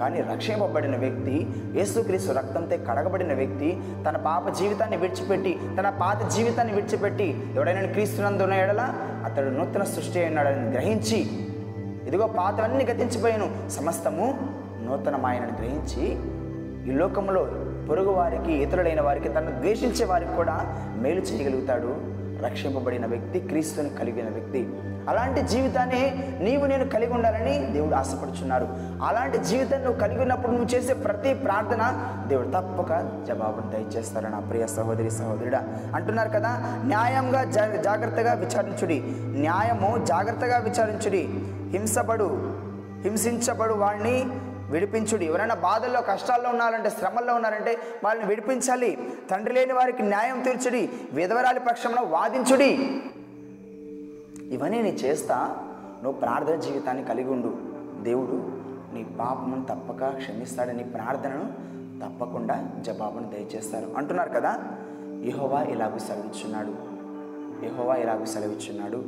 కానీ రక్షింపబడిన వ్యక్తి యేసుక్రీస్తు రక్తంతో కడగబడిన వ్యక్తి తన పాప జీవితాన్ని విడిచిపెట్టి తన పాత జీవితాన్ని విడిచిపెట్టి ఎవడైనా క్రీస్తునందున్న ఎడల అతడు నూతన సృష్టి అయినాడని గ్రహించి ఇదిగో పాతవన్నీ గతించిపోయాను. సమస్తము నూతనమాయనని గ్రహించి ఈ లోకంలో పొరుగు వారికి ఇతరులైన వారికి తను ద్వేషించే వారికి కూడా మేలు చేయగలుగుతాడు. రక్షింపబడిన వ్యక్తి క్రీస్తుని కలిగిన వ్యక్తి. అలాంటి జీవితాన్ని నీవు నేను కలిగి ఉండాలని దేవుడు ఆశపడుచున్నారు. అలాంటి జీవితాన్ని నువ్వు కలిగి ఉన్నప్పుడు నువ్వు చేసే ప్రతి ప్రార్థన దేవుడు తప్పక జవాబును దయచేస్తారు నా ప్రియ సహోదరి సహోదరుడా అంటున్నారు కదా న్యాయంగా జా- జాగ్రత్తగా విచారించుడి. న్యాయము జాగ్రత్తగా విచారించుడి. హింసపడు హింసించబడు వాడిని విడిపించుడు. ఎవరైనా బాధల్లో కష్టాల్లో ఉన్నారంటే శ్రమల్లో ఉన్నారంటే వాళ్ళని విడిపించాలి. తండ్రి లేని వారికి న్యాయం తీర్చుడి. విధవరాలి పక్షంలో వాదించుడి. ఇవన్నీ నీ చేస్తా నువ్వు ప్రార్థన జీవితాన్ని కలిగి ఉండు. దేవుడు నీ పాపమును తప్పక క్షమిస్తాడు. నీ ప్రార్థనను తప్పకుండా జవాబును దయచేస్తారు. అంటున్నారు కదా యహోవా ఇలాగూ సెలవిచ్చున్నాడు. యహోవా ఇలాగూ సెలవిచ్చున్నాడు.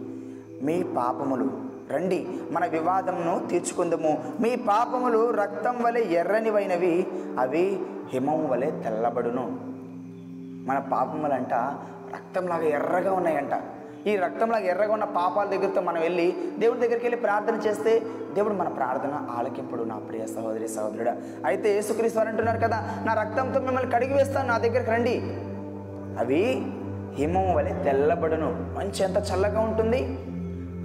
మీ పాపములు రండి మన వివాదంను తీర్చుకుందము. మీ పాపములు రక్తం వలె ఎర్రనివైనవి అవి హిమం వలె తెల్లబడును. మన పాపములంట రక్తంలాగా ఎర్రగా ఉన్నాయంట. ఈ రక్తంలాగా ఎర్రగా ఉన్న పాపాల దగ్గరతో మనం వెళ్ళి దేవుడి దగ్గరికి వెళ్ళి ప్రార్థన చేస్తే దేవుడు మన ప్రార్థన ఆలకింపుడు. నా ప్రియ సహోదరి సహోదరుడా అయితే యేసుక్రీస్తు వారు అంటున్నారు కదా నా రక్తంతో మిమ్మల్ని కడిగి వేస్తాను నా దగ్గరికి రండి. అవి హిమం వలె తెల్లబడును. మంచి ఎంత చల్లగా ఉంటుంది?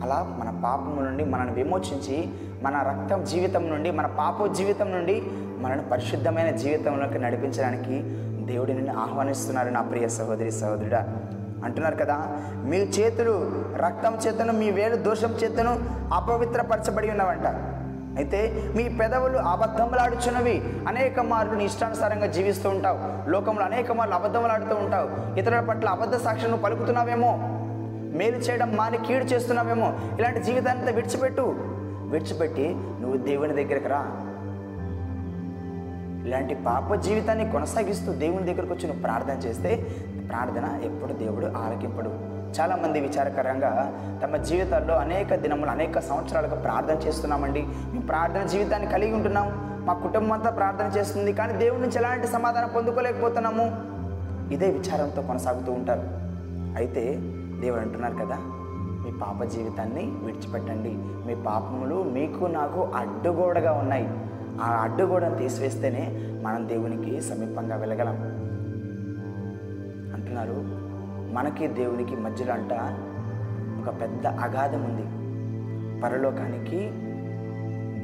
అలా మన పాపము నుండి మనల్ని విమోచించి మన రక్తం జీవితం నుండి మన పాప జీవితం నుండి మనను పరిశుద్ధమైన జీవితంలోకి నడిపించడానికి దేవుడి నిన్ను ఆహ్వానిస్తున్నారు నా ప్రియ సహోదరి సహోదరుడా. అంటున్నారు కదా మీ చేతులు రక్తం చేతను మీ వేలు దోషం చేతను అపవిత్రపరచబడి ఉన్నవంట. అయితే మీ పెదవులు అబద్ధములాడుచున్నవి అనేక మార్లు నీ ఇష్టానుసారంగా జీవిస్తూ ఉంటావు. లోకంలో అనేక మార్లు అబద్ధములాడుతూ ఉంటావు. ఇతరుల పట్ల అబద్ధ సాక్ష్యం పలుకుతున్నావేమో? మేలు చేయడం మాని కీడు చేస్తున్నావేమో? ఇలాంటి జీవితాన్ని అంతా విడిచిపెట్టు. విడిచిపెట్టి నువ్వు దేవుని దగ్గరికి రా. ఇలాంటి పాప జీవితాన్ని కొనసాగిస్తూ దేవుని దగ్గరకు వచ్చి నువ్వు ప్రార్థన చేస్తే ప్రార్థన ఎప్పుడు దేవుడు ఆలకింపడు. చాలామంది విచారకరంగా తమ జీవితాల్లో అనేక దినములు అనేక సంవత్సరాలుగా ప్రార్థన చేస్తున్నామండి. మేము ప్రార్థన జీవితాన్ని కలిగి ఉంటున్నాం. మా కుటుంబం అంతా ప్రార్థన చేస్తుంది. కానీ దేవుడి నుంచి ఎలాంటి సమాధానం పొందుకోలేకపోతున్నాము? ఇదే విచారంతో కొనసాగుతూ ఉంటారు. అయితే దేవుడు అంటున్నారు కదా మీ పాప జీవితాన్ని విడిచిపెట్టండి. మీ పాపములు మీకు నాకు అడ్డుగోడగా ఉన్నాయి. ఆ అడ్డుగోడను తీసివేస్తేనే మనం దేవునికి సమీపంగా వెళ్ళగలం. అంటున్నారు మనకి దేవునికి మధ్యలో అంట ఒక పెద్ద అగాధం ఉంది. పరలోకానికి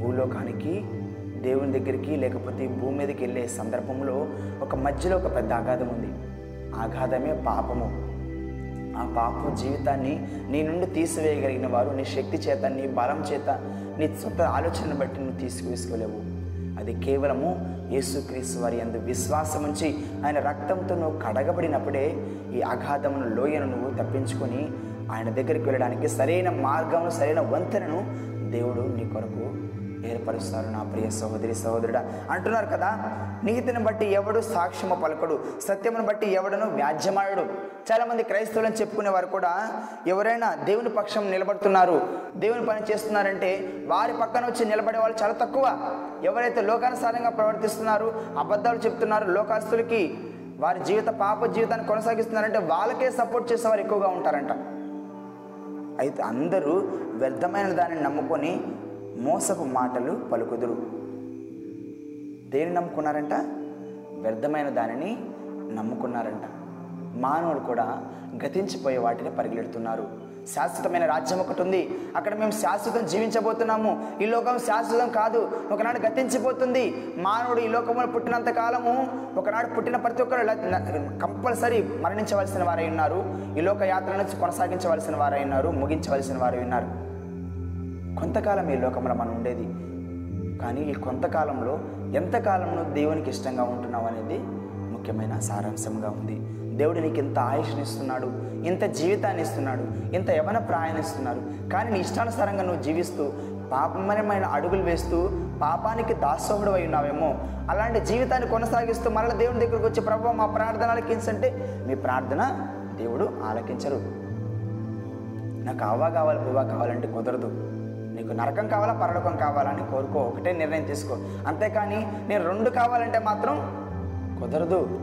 భూలోకానికి దేవుని దగ్గరికి లేకపోతే భూమి మీదకి వెళ్ళే సందర్భంలో ఒక మధ్యలో ఒక పెద్ద అగాధం ఉంది. అగాధమే పాపము. ఆ పాప జీవితాన్ని నీ నుండి తీసివేయగలిగిన వారు నీ శక్తి చేత నీ బలం చేత నీ సొంత ఆలోచనను బట్టి నువ్వు తీసుకువేసుకోలేవు అది కేవలము యేసుక్రీస్తు వారి అందు విశ్వాసం ఉంచి ఆయన రక్తంతో నువ్వు కడగబడినప్పుడే ఈ అగాధమును లోయను నువ్వు తప్పించుకొని ఆయన దగ్గరికి వెళ్ళడానికి సరైన మార్గము సరైన వంతెనను దేవుడు నీ కొరకు ఏర్పరుస్తారు. నా ప్రియ సహోదరి సహోదరుడా అంటున్నారు కదా నీతిని బట్టి ఎవడు సాక్ష్యము పలకడు? సత్యమును బట్టి ఎవడను వ్యాజ్యమాడడు చాలామంది క్రైస్తవులను చెప్పుకునేవారు కూడా ఎవరైనా దేవుని పక్షం నిలబడుతున్నారు దేవుని పని చేస్తున్నారంటే వారి పక్కన వచ్చి నిలబడే వాళ్ళు చాలా తక్కువ. ఎవరైతే లోకానుసారంగా ప్రవర్తిస్తున్నారో అబద్ధాలు చెప్తున్నారు లోకాస్తులకి వారి జీవిత పాప జీవితాన్ని కొనసాగిస్తున్నారంటే వాళ్ళకే సపోర్ట్ చేసేవారు ఎక్కువగా ఉంటారంట. అయితే అందరూ వ్యర్థమైన దానిని నమ్ముకొని మోసపు మాటలు పలుకుదురు. దేని నమ్ముకున్నారంట? వ్యర్థమైన దానిని నమ్ముకున్నారంట. మానవుడు కూడా గతించిపోయే వాటిని పరిగెడుతున్నారు. శాశ్వతమైన రాజ్యం ఒకటి ఉంది. అక్కడ మేము శాశ్వతం జీవించబోతున్నాము. ఈ లోకం శాశ్వతం కాదు. ఒకనాడు గతించిపోతుంది. మానవుడు ఈ లోకంలో పుట్టినంత కాలము ఒకనాడు పుట్టిన ప్రతి ఒక్కరు కంపల్సరీ మరణించవలసిన వారై ఉన్నారు. ఈ లోక యాత్ర నుంచి కొనసాగించవలసిన వారై ఉన్నారు. ముగించవలసిన వారై ఉన్నారు. కొంతకాలం ఈ లోకంలో మనం ఉండేది. కానీ ఈ కొంతకాలంలో ఎంతకాలంలో దేవునికి ఇష్టంగా ఉంటున్నావు అనేది ముఖ్యమైన సారాంశంగా ఉంది. దేవుడు నీకు ఇంత ఆయుష్నిస్తున్నాడు ఇంత జీవితాన్ని ఇస్తున్నాడు ఇంత యవన ప్రయాణిస్తున్నాడు కానీ నీ ఇష్టానుసారంగా నువ్వు జీవిస్తూ పాపమయమైన అడుగులు వేస్తూ పాపానికి దాసోహుడు అయి ఉన్నావేమో అలాంటి జీవితాన్ని కొనసాగిస్తూ మరల దేవుని దగ్గరకు వచ్చి ప్రభు మా ప్రార్థన ఆలకించంటే మీ ప్రార్థన దేవుడు ఆలకించరు. నాకు అవ్వ కావాలి బువ్వ కావాలంటే కుదరదు. నీకు నరకం కావాలా పరలోకం కావాలా అని కోరుకో. ఒకటే నిర్ణయం తీసుకో. అంతేకాని నేను రెండు కావాలంటే మాత్రం కుదరదు.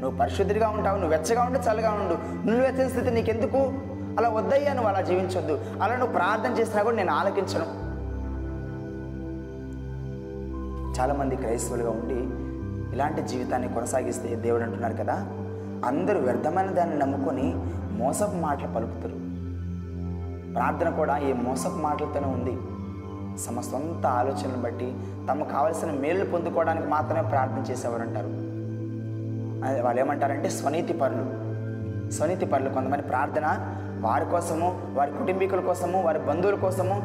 నువ్వు పరిశుద్ధిగా ఉంటావు నువ్వు వెచ్చగా ఉండు చల్లగా ఉండు. నువ్వు వెచ్చని స్థితి నీకెందుకు? అలా వద్దయ్యా నువ్వు అలా జీవించొద్దు. అలా నువ్వు ప్రార్థన చేసినా కూడా నేను ఆలకించను. చాలామంది క్రైస్తవులుగా ఉండి ఇలాంటి జీవితాన్ని కొనసాగిస్తే దేవుడు అంటున్నారు కదా అందరూ వ్యర్థమైన దాన్ని నమ్ముకొని మోసపు మాటలు పలుకుతారు. ప్రార్థన కూడా ఈ మోసపు మాటలతోనే ఉంది. తమ సొంత ఆలోచనలు బట్టి తమకు కావలసిన మేలు పొందుకోవడానికి మాత్రమే ప్రార్థన చేసేవారు అంటారు వాళ్ళు ఏమంటారంటే స్వనీతి పరులు స్వనీతి పరులు కొంతమంది ప్రార్థన వారి కోసము వారి కుటుంబీకుల కోసము వారి బంధువుల కోసము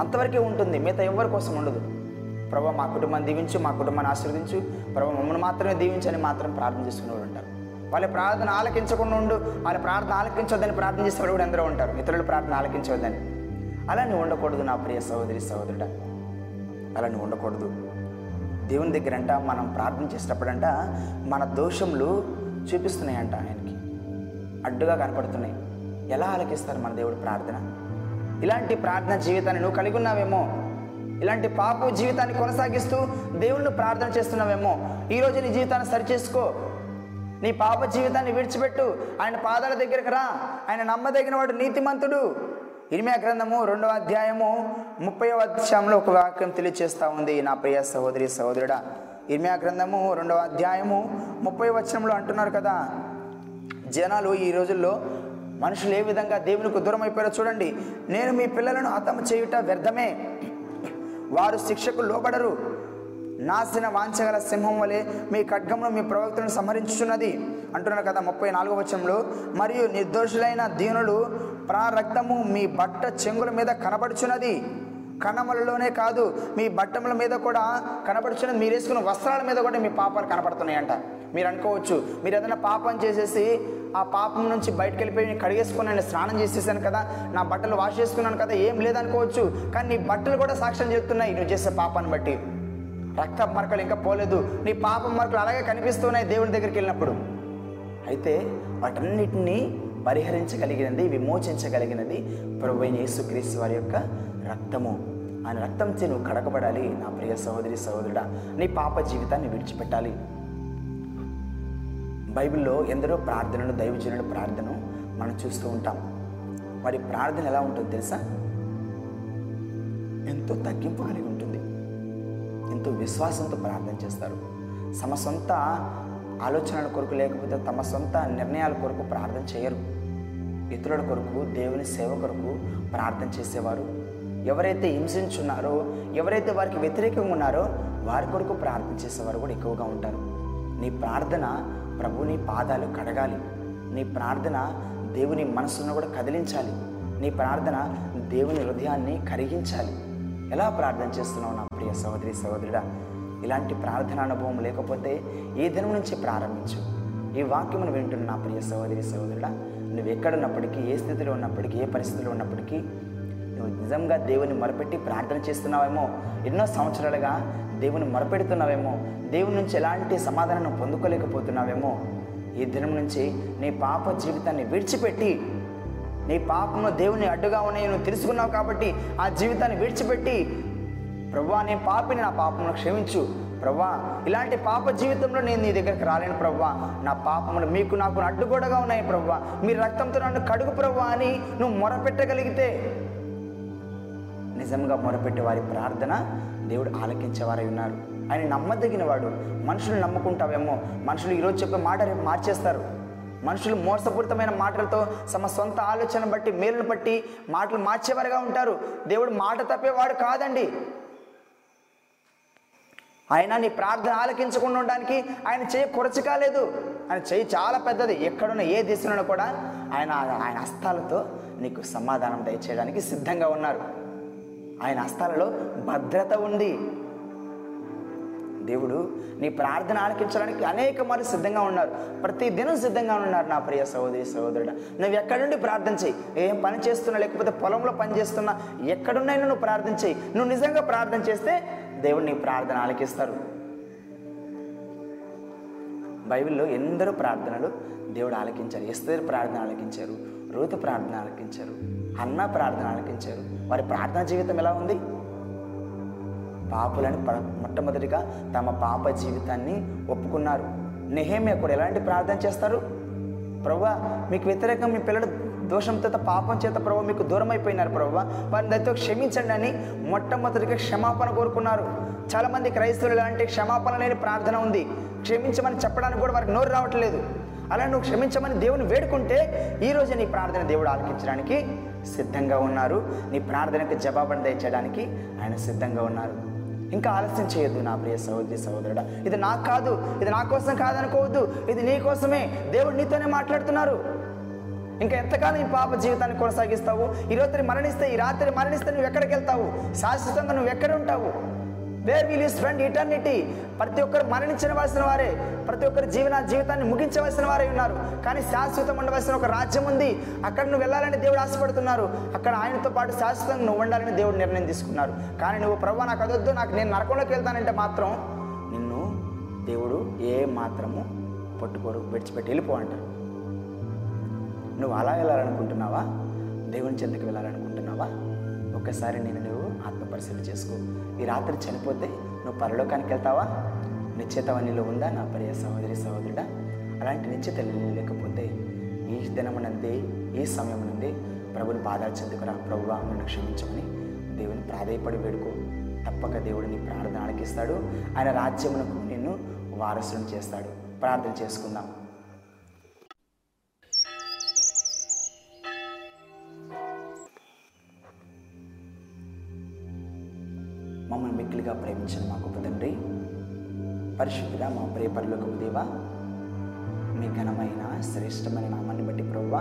అంతవరకే ఉంటుంది. మిగతా ఎవరి కోసం ఉండదు. ప్రభు మా కుటుంబాన్ని దీవించు మా కుటుంబాన్ని ఆశీర్వదించు. ప్రభు మమ్మల్ని మాత్రమే దీవించని మాత్రం ప్రార్థన చేసుకునేవారు ఉంటారు వాళ్ళ ప్రార్థన ఆలకించకుండా ఉండు. వాళ్ళ ప్రార్థన ఆలకించొద్దని ప్రార్థన చేసేవాడు కూడా ఎందరో ఉంటారు. ఇతరుల ప్రార్థన ఆలకించవద్దని అలా నువ్వు ఉండకూడదు నా ప్రియ సహోదరి సహోదరుడ. అలా నువ్వు ఉండకూడదు. దేవుని దగ్గర అంట మనం ప్రార్థన చేసేటప్పుడంట మన దోషములు చూపిస్తున్నాయంట ఆయనకి. అడ్డుగా కనపడుతున్నాయి. ఎలా ఆలకిస్తారు మన దేవుడు ప్రార్థన? ఇలాంటి ప్రార్థన జీవితాన్ని నువ్వు కలిగి ఉన్నావేమో? ఇలాంటి పాపు జీవితాన్ని కొనసాగిస్తూ దేవుణ్ణి ప్రార్థన చేస్తున్నావేమో? ఈరోజు నీ జీవితాన్ని సరిచేసుకో. నీ పాప జీవితాన్ని విడిచిపెట్టు. ఆయన పాదాల దగ్గరికి రా. ఆయన నమ్మదగిన వాడు నీతిమంతుడు. ఇరిమియా గ్రంథము రెండవ అధ్యాయము ముప్పై అధ్యాయంలో ఒక వాక్యం తెలియజేస్తూ ఉంది. నా ప్రియ సహోదరి సహోదరుడా ఇర్మియా గ్రంథము రెండవ అధ్యాయము ముప్పై వచనంలో అంటున్నారు కదా. జనాలు ఈ రోజుల్లో మనుషులు ఏ విధంగా దేవునికి దూరం అయిపోయారో చూడండి. నేను మీ పిల్లలను హతము చేయుట వ్యర్థమే. వారు శిక్షకు లోబడరు. నాశన వాంచగల సింహం వలె మీ ఖడ్గమును మీ ప్రవక్తలను సంహరించుచున్నది. అంటున్నారు కదా ముప్పై నాలుగో వచనంలో. మరియు నిర్దోషులైన దీనులు ప్రారక్తము మీ బట్ట చెంగుల మీద కనబడుచున్నది. కణములలోనే కాదు మీ బట్టముల మీద కూడా కనపడుచున్నది మీరు వేసుకున్న వస్త్రాల మీద కూడా మీ పాపాలు కనపడుతున్నాయంట మీరు అనుకోవచ్చు మీరు ఏదైనా పాపం చేసేసి ఆ పాపం నుంచి బయటకు వెళ్ళిపోయి నేను కడిగేసుకుని స్నానం చేసేసాను కదా నా బట్టలు వాష్ చేసుకున్నాను కదా ఏం లేదనుకోవచ్చు. కానీ నీ బట్టలు కూడా సాక్ష్యం చెప్తున్నాయి నువ్వు చేసే పాపాన్ని బట్టి. రక్త మరకలు ఇంకా పోలేదు. నీ పాపం మరకలు అలాగే కనిపిస్తున్నాయి దేవుని దగ్గరికి వెళ్ళినప్పుడు. అయితే వాటన్నిటినీ పరిహరించగలిగినది విమోచించగలిగినది ప్రభు యేసుక్రీస్తు వారి యొక్క రక్తము. ఆయన రక్తంతో నువ్వు కడకబడాలి నా ప్రియ సహోదరి సహోదరుడా. నీ పాప జీవితాన్ని విడిచిపెట్టాలి. బైబిల్లో ఎందరో ప్రార్థనలు దైవజనుడు ప్రార్థన మనం చూస్తూ ఉంటాం. వారి ప్రార్థన ఎలా ఉంటుందో తెలుసా? ఎంతో తగ్గింపు కలిగి ఉంటుంది. ఎంతో విశ్వాసంతో ప్రార్థన చేస్తారు. తమ సొంత ఆలోచనల కొరకు లేకపోతే తమ సొంత నిర్ణయాల కొరకు ప్రార్థన చేయరు. ఇతరుల కొరకు దేవుని సేవ కొరకు ప్రార్థన చేసేవారు. ఎవరైతే హింసించున్నారో ఎవరైతే వారికి వ్యతిరేకంగా ఉన్నారో వారి కొరకు ప్రార్థన చేసేవారు కూడా ఎక్కువగా ఉంటారు. నీ ప్రార్థన ప్రభుని పాదాలు కడగాలి. నీ ప్రార్థన దేవుని మనసును కూడా కదిలించాలి. నీ ప్రార్థన దేవుని హృదయాన్ని కరిగించాలి. ఎలా ప్రార్థన చేస్తున్నావు నా ప్రియ సహోదరి సహోదరుడా? ఇలాంటి ప్రార్థన అనుభవం లేకపోతే ఈ దినం నుంచి ప్రారంభించు. ఈ వాక్యమును వింటున్న నా ప్రియ సహోదరి సహోదరుడా నువ్వు ఎక్కడున్నప్పటికీ ఏ స్థితిలో ఉన్నప్పటికీ ఏ పరిస్థితిలో ఉన్నప్పటికీ నువ్వు నిజంగా దేవుని మొరపెట్టి ప్రార్థన చేస్తున్నావేమో ఎన్నో సంవత్సరాలుగా దేవుని మొరపెడుతున్నావేమో దేవుని నుంచి ఎలాంటి సమాధానం పొందుకోలేకపోతున్నావేమో ఈ దినం నుంచి నీ పాప జీవితాన్ని విడిచిపెట్టి నీ పాపము దేవుని అడ్డుగా ఉన్నాయి నువ్వు తెలుసుకున్నావు కాబట్టి ఆ జీవితాన్ని విడిచిపెట్టి ప్రభా నేను పాపిని నా పాపమును క్షమించు. ప్రభా ఇలాంటి పాప జీవితంలో నేను నీ దగ్గరికి రాలేను ప్రభా నా పాపములు మీకు నాకు అడ్డుగోడగా ఉన్నాయి ప్రభా మీ రక్తంతో నన్ను కడుగు ప్రభా అని నువ్వు మొరపెట్టగలిగితే నిజంగా మొరపెట్టే వారి ప్రార్థన దేవుడు ఆలకించేవారై ఉన్నారు. ఆయన నమ్మదగిన వాడు మనుషులు నమ్ముకుంటావేమో. మనుషులు ఈరోజు చెప్పే మాట రేపు మార్చేస్తారు. మనుషులు మోసపూరితమైన మాటలతో తమ సొంత ఆలోచన బట్టి మేలును బట్టి మాటలు మార్చేవారుగా ఉంటారు. దేవుడు మాట తప్పేవాడు కాదండి. ఆయన నీ ప్రార్థన ఆలకించకుండా ఉండడానికి ఆయన చేయి కొరచి కాలేదు. ఆయన చేయి చాలా పెద్దది. ఎక్కడున్న ఏ దేశంలో కూడా ఆయన ఆయన హస్తాలతో నీకు సమాధానం దయచేయడానికి సిద్ధంగా ఉన్నారు. ఆయన హస్తాలలో భద్రత ఉంది. దేవుడు నీ ప్రార్థన ఆలకించడానికి అనేక మంది సిద్ధంగా ఉన్నారు. ప్రతి దినం సిద్ధంగా ఉన్నారు నా ప్రియ సహోదరి సహోదరుడు. నువ్వు ఎక్కడుండి ప్రార్థన చేయి? ఏం పని చేస్తున్నా లేకపోతే పొలంలో పని చేస్తున్నా ఎక్కడున్నైనా నువ్వు ప్రార్థన చేయి. నువ్వు నిజంగా ప్రార్థన చేస్తే దేవుడు నీ ప్రార్థన ఆలకిస్తారు. బైబిల్లో ఎందరో ప్రార్థనలు దేవుడు ఆలకించారు. ఎస్తేరు ప్రార్థన ఆలకించారు. రోతు ప్రార్థన ఆలకించారు. అన్న ప్రార్థన ఆలకించారు. వారి ప్రార్థన జీవితం ఎలా ఉంది? పాపులని మొట్టమొదటిగా తమ పాప జీవితాన్ని ఒప్పుకున్నారు. నెహేమియా కూడా ఎలాంటి ప్రార్థన చేస్తారు? ప్రభు మీకు వ్యతిరేకంగా మీ పిల్లలు దోషంతో పాపం చేత ప్రభు మీకు దూరం అయిపోయినారు ప్రభు వారిని దయతో క్షమించండి అని మొట్టమొదటిగా క్షమాపణ కోరుకున్నారు. చాలామంది క్రైస్తవులు ఇలాంటి క్షమాపణ లేని ప్రార్థన ఉంది. క్షమించమని చెప్పడానికి కూడా వారికి నోరు రావట్లేదు. అలా నువ్వు క్షమించమని దేవుని వేడుకుంటే ఈరోజు నీ ప్రార్థన దేవుడు ఆలకించడానికి సిద్ధంగా ఉన్నారు. నీ ప్రార్థనకు జవాబును దయచేయడానికి ఆయన సిద్ధంగా ఉన్నారు. ఇంకా ఆలస్యం చేయొద్దు నా ప్రియ సహోదరి సహోదరుడా. ఇది నాకు కాదు ఇది నా కోసం కాదనుకోవద్దు ఇది నీ కోసమే. దేవుడు నీతోనే మాట్లాడుతున్నారు. ఇంకా ఎంతకాలం ఈ పాప జీవితాన్ని కొనసాగిస్తావు? ఈ రాత్రి మరణిస్తే ఈ రాత్రి మరణిస్తే నువ్వు ఎక్కడికి వెళ్తావు? శాశ్వతంగా నువ్వు ఎక్కడ ఉంటావు? Where will you spend eternity ప్రతి ఒక్కరు మరణించవలసిన వారే ప్రతి ఒక్కరి జీవన జీవితాన్ని ముగించవలసిన వారే ఉన్నారు. కానీ శాశ్వతం ఉండవలసిన ఒక రాజ్యం ఉంది. అక్కడ నువ్వు వెళ్ళాలని దేవుడు ఆశపడుతున్నారు. అక్కడ ఆయనతో పాటు శాశ్వతంగా నువ్వు ఉండాలని దేవుడు నిర్ణయం తీసుకున్నారు. కానీ నువ్వు ప్రభా నాకు అదొద్దు నాకు నేను నరకంలోకి వెళ్తానంటే మాత్రం నిన్ను దేవుడు ఏ మాత్రము పట్టుకోరు విడిచిపెట్టి వెళ్ళిపో అంటారు నువ్వు అలా వెళ్ళాలనుకుంటున్నావా? దేవుని చెంతకు వెళ్ళాలనుకుంటున్నావా? ఒక్కసారి నేను నువ్వు ఆత్మ పరిశీలన చేసుకో. ఈ రాత్రి చనిపోతే నువ్వు పరలోకానికి వెళ్తావా? నిశ్చిత నీలో ఉందా? నా ప్రియ సహోదరి సహోదరుడా అలాంటి నిశ్చిత లేకపోతే ఈ దినమునందే ఈ సమయమునందే ప్రభుని పాదాలు చెందుకురా ప్రభువా నన్ను క్షమించమని దేవుని ప్రాధాయపడి వేడుకో. తప్పక దేవుడు నీ ప్రార్థన ఆలకిస్తాడు. ఆయన రాజ్యమునకు నిన్ను వారసులను చేస్తాడు. ప్రార్థన చేసుకుందాం. మిక్కిలిగా ప్రేమించిన మా గొప్ప తండ్రి పరిశుద్ధుడా మా ప్రియపరులకు దేవా మీ ఘనమైన శ్రేష్టమైన నామాన్ని బట్టి ప్రవ్వా